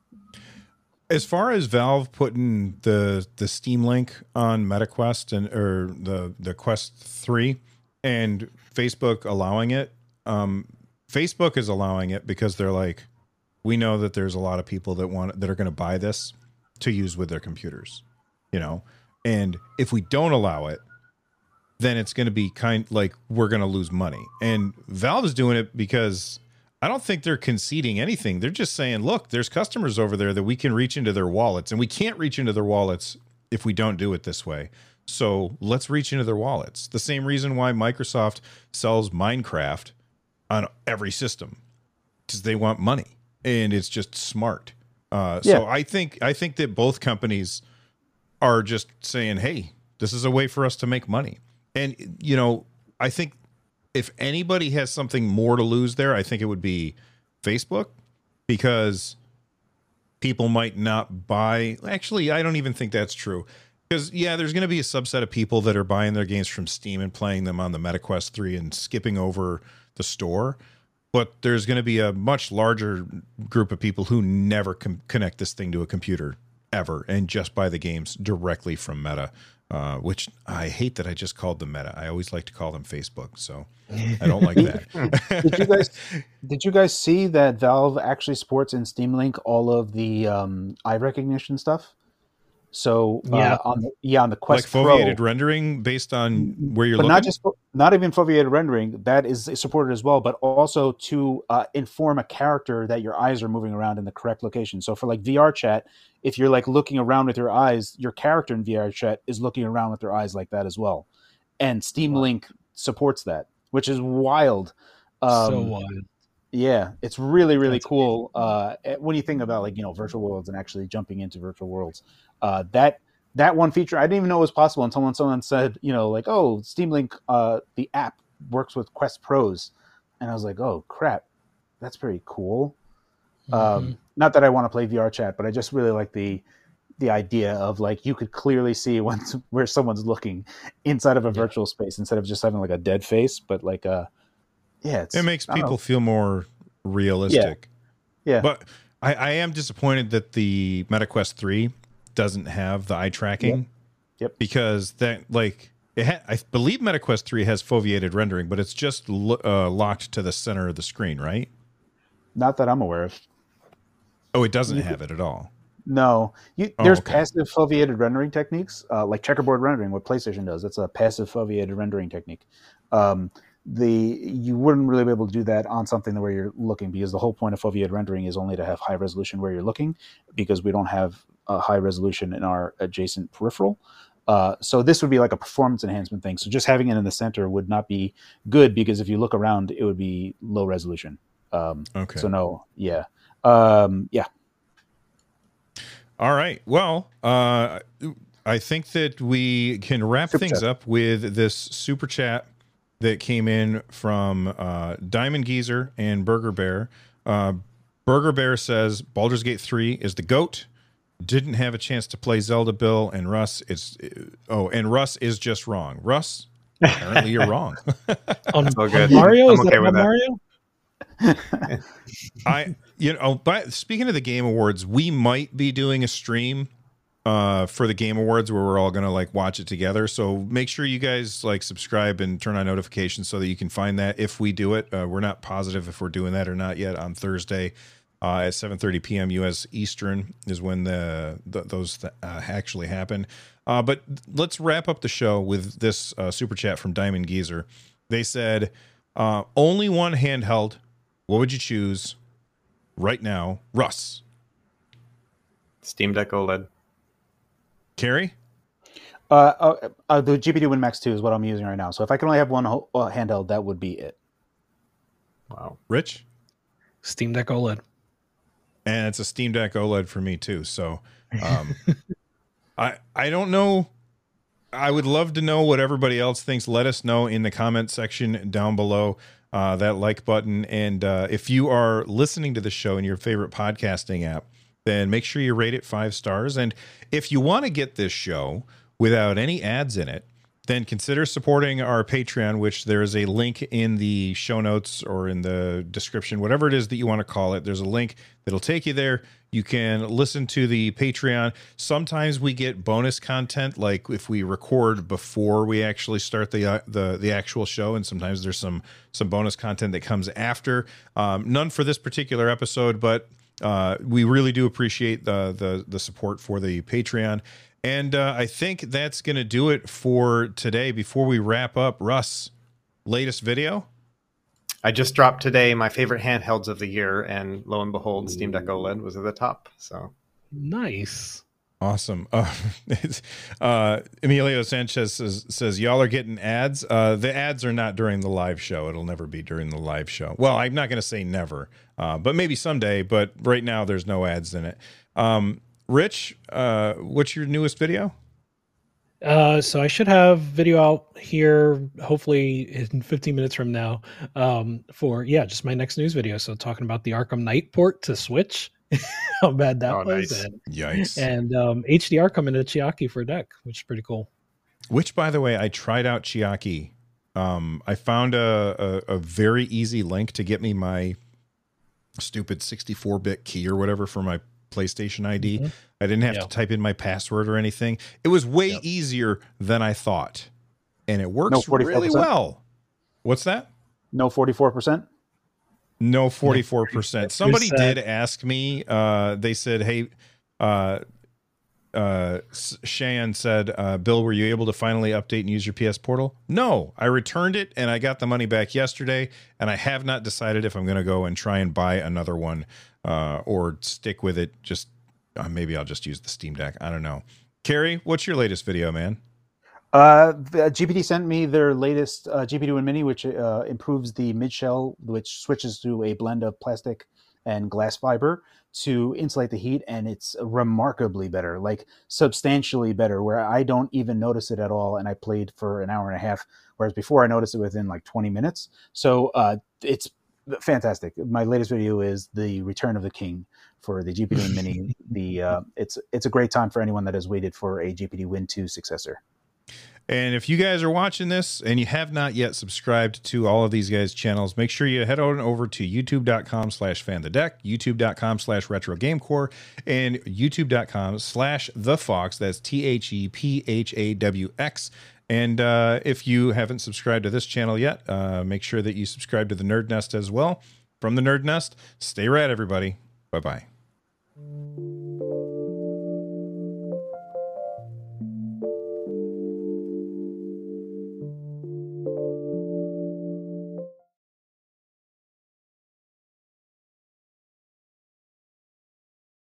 Speaker 1: As far as Valve putting the the Steam Link on MetaQuest and or the the Quest Three, and Facebook allowing it, um, Facebook is allowing it because they're like, we know that there's a lot of people that want that are going to buy this to use with their computers, you know. And if we don't allow it, then it's going to be kind like we're going to lose money. And Valve is doing it because I don't think they're conceding anything. They're just saying, look, there's customers over there that we can reach into their wallets, and we can't reach into their wallets if we don't do it this way. So let's reach into their wallets. The same reason why Microsoft sells Minecraft on every system because they want money and it's just smart. Uh, yeah. So I think I think that both companies are just saying, "Hey, this is a way for us to make money." And you know, I think if anybody has something more to lose there, I think it would be Facebook because people might not buy. Actually, I don't even think that's true. Because yeah, there's going to be a subset of people that are buying their games from Steam and playing them on the MetaQuest 3 and skipping over the store but there's going to be a much larger group of people who never com- connect this thing to a computer ever and just buy the games directly from Meta. Uh, which I hate that I just called them Meta. I always like to call them Facebook, so I don't like that.
Speaker 3: did you guys did you guys see that Valve actually supports in Steam Link all of the um, eye recognition stuff? So uh, yeah, on the, yeah on the Quest
Speaker 1: like foveated Pro, rendering based on where you're
Speaker 3: but
Speaker 1: looking.
Speaker 3: not just not even foveated rendering that is supported as well, but also to uh, inform a character that your eyes are moving around in the correct location. So for like VR chat, if you're like looking around with your eyes, your character in VR chat is looking around with their eyes like that as well, and Steam Link supports that, which is wild.
Speaker 4: Um, so wild.
Speaker 3: Yeah, it's really really
Speaker 4: That's
Speaker 3: cool. Uh, eh, when you think about like you know virtual worlds and actually jumping into virtual worlds, uh, that that one feature I didn't even know was possible until when someone said you know like oh Steam Link uh, the app works with Quest Pros, and I was like oh crap, that's pretty cool. Um, not that I want to play VR chat, but I just really like the the idea of like you could clearly see when where someone's looking inside of a virtual space instead of just having like a dead face, but like uh yeah, it's,
Speaker 1: It makes
Speaker 3: don't know.
Speaker 1: people feel more realistic.
Speaker 3: yeah
Speaker 1: But I, I am disappointed that the MetaQuest 3 doesn't have the eye tracking.
Speaker 3: Yep.
Speaker 1: Because that, like, it ha- I believe MetaQuest 3 has foveated rendering, but it's just lo- uh, locked to the center of the screen, right?
Speaker 3: not that I'm aware of.
Speaker 1: Oh, it doesn't have it at all.
Speaker 3: No, you,
Speaker 1: Oh,
Speaker 3: there's
Speaker 1: okay.
Speaker 3: passive foveated rendering techniques, uh, like checkerboard rendering, what PlayStation does. That's a passive foveated rendering technique. Um, the you wouldn't really be able to do that on something where you're looking because the whole point of foveated rendering is only to have high resolution where you're looking because we don't have a high resolution in our adjacent peripheral. Uh, so this would be like a performance enhancement thing. So just having it in the center would not be good because if you look around, it would be low resolution. Um,
Speaker 1: Okay.
Speaker 3: So no, yeah, um, yeah.
Speaker 1: All right. Well, uh, I think that we can wrap
Speaker 3: Super
Speaker 1: things
Speaker 3: chat.
Speaker 1: up with this super chat that came in from uh, Diamond Geezer and Burger Bear. Uh, Burger Bear says Baldur's Gate 3 is the GOAT. Didn't have a chance to play Zelda Bill and Russ. It's oh, and Russ is just wrong. Russ, apparently you're wrong.
Speaker 4: on,
Speaker 2: all
Speaker 4: on
Speaker 2: good.
Speaker 4: Mario,
Speaker 2: I'm
Speaker 4: is
Speaker 2: okay
Speaker 4: that
Speaker 2: with that.
Speaker 4: Mario?
Speaker 1: I you know, but speaking of the Game Awards, we might be doing a stream uh for the Game Awards where we're all gonna like watch it together. So make sure you guys like subscribe and turn on notifications so that you can find that if we do it. Uh, we're not positive if we're doing that or not yet on Thursday. Uh, at 7:30 p.m. U.S. Eastern is when the, the those th- uh, actually happen. Uh, but let's wrap up the show with this uh, super chat from Diamond Geezer. They said, uh, "Only one handheld. What would you choose right now, Russ?
Speaker 2: Steam Deck OLED.
Speaker 1: Carrie?
Speaker 3: Uh, uh, uh, the GPD Win Max 2 is what I'm using right now. So if I can only have one ho- uh, handheld, that would be it.
Speaker 2: Wow.
Speaker 1: Rich?
Speaker 4: Steam Deck OLED.
Speaker 1: And it's a Steam Deck OLED for me too. So um, I I don't know. I would love to know what everybody else thinks. Let us know in the comment section down below. Uh, that like button. And uh, if you are listening to the show in your favorite podcasting app, then make sure you rate it five stars. And if you want to get this show without any ads in it, then consider supporting our Patreon, which there is a link in the show notes or in the description, whatever it is that you want to call it. There's a link that'll take you there. You can listen to the Patreon. Sometimes we get bonus content, like if we record before we actually start the uh, the the actual show, and sometimes there's some some bonus content that comes after. Um, none for this particular episode, but uh, we really do appreciate the the the support for the Patreon. And uh, I think that's going to do it for today. Before we wrap up, Russ, latest video.
Speaker 2: I just dropped today my favorite handhelds of the year, and lo and behold, Steam Deck OLED was at the top. So
Speaker 4: Nice.
Speaker 1: Awesome. Uh, uh, Emilio Sanchez says, says, Y'all are getting ads. Uh, the ads are not during the live show. It'll never be during the live show. Well, I'm not going to say never, uh, but maybe someday. But right now, there's no ads in it. Um, Rich, uh, what's your newest video?
Speaker 4: Uh, so I should have video out here, hopefully in 15 minutes from now, um, for yeah, just my next news video. So talking about the Arkham Knight port to Switch, how bad that
Speaker 2: Oh,
Speaker 4: was,
Speaker 2: nice.
Speaker 4: and,
Speaker 1: Yikes.
Speaker 4: and um, HDR coming to Chiaki for deck, which is pretty cool.
Speaker 1: Which, by the way, I tried out Chiaki. Um, I found a, a, a very easy link to get me my stupid 64 bit key or whatever for my PlayStation ID.
Speaker 4: Mhm.
Speaker 1: I didn't have
Speaker 4: Yeah.
Speaker 1: to type in my password or anything. It was way
Speaker 4: Yep.
Speaker 1: easier than I thought, and it works
Speaker 3: No,
Speaker 1: really well. What's that?
Speaker 3: No 44%?
Speaker 1: No, 44%. Somebody
Speaker 4: sad.
Speaker 1: did ask me, uh, they said, hey, uh, uh, Shan said, uh, Bill, were you able to finally update and use your PS Portal? No, I returned it and I got the money back yesterday, and I have not decided if I'm going to go and try and buy another one uh, or stick with it. Just uh, maybe I'll just use the Steam Deck. I don't know. Carrie, what's your latest video, man?
Speaker 3: Uh, the- GPD sent me their latest uh, GPD Win Mini, which uh, improves the mid shell, which switches to a blend of plastic and glass fiber to insulate the heat, and it's remarkably better, like substantially better. Where I don't even notice it at all, and I played for an hour and a half, whereas before I noticed it within like 20 minutes. So uh, it's fantastic. My latest video is the Return of the King for the GPD Mini. The uh, it's it's a great time for anyone that has waited for a GPD Win 2 successor.
Speaker 1: And if you guys are watching this and you have not yet subscribed to all of these guys' channels, make sure you head on over to youtube.com slash fan the deck, youtube.com slash retro game corps, and youtube.com slash the Phawx. That's T H E P H A W X. And uh, if you haven't subscribed to this channel yet, uh, make sure that you subscribe to the Nerd Nest as well. From the Nerd Nest, stay rad, everybody. Bye bye.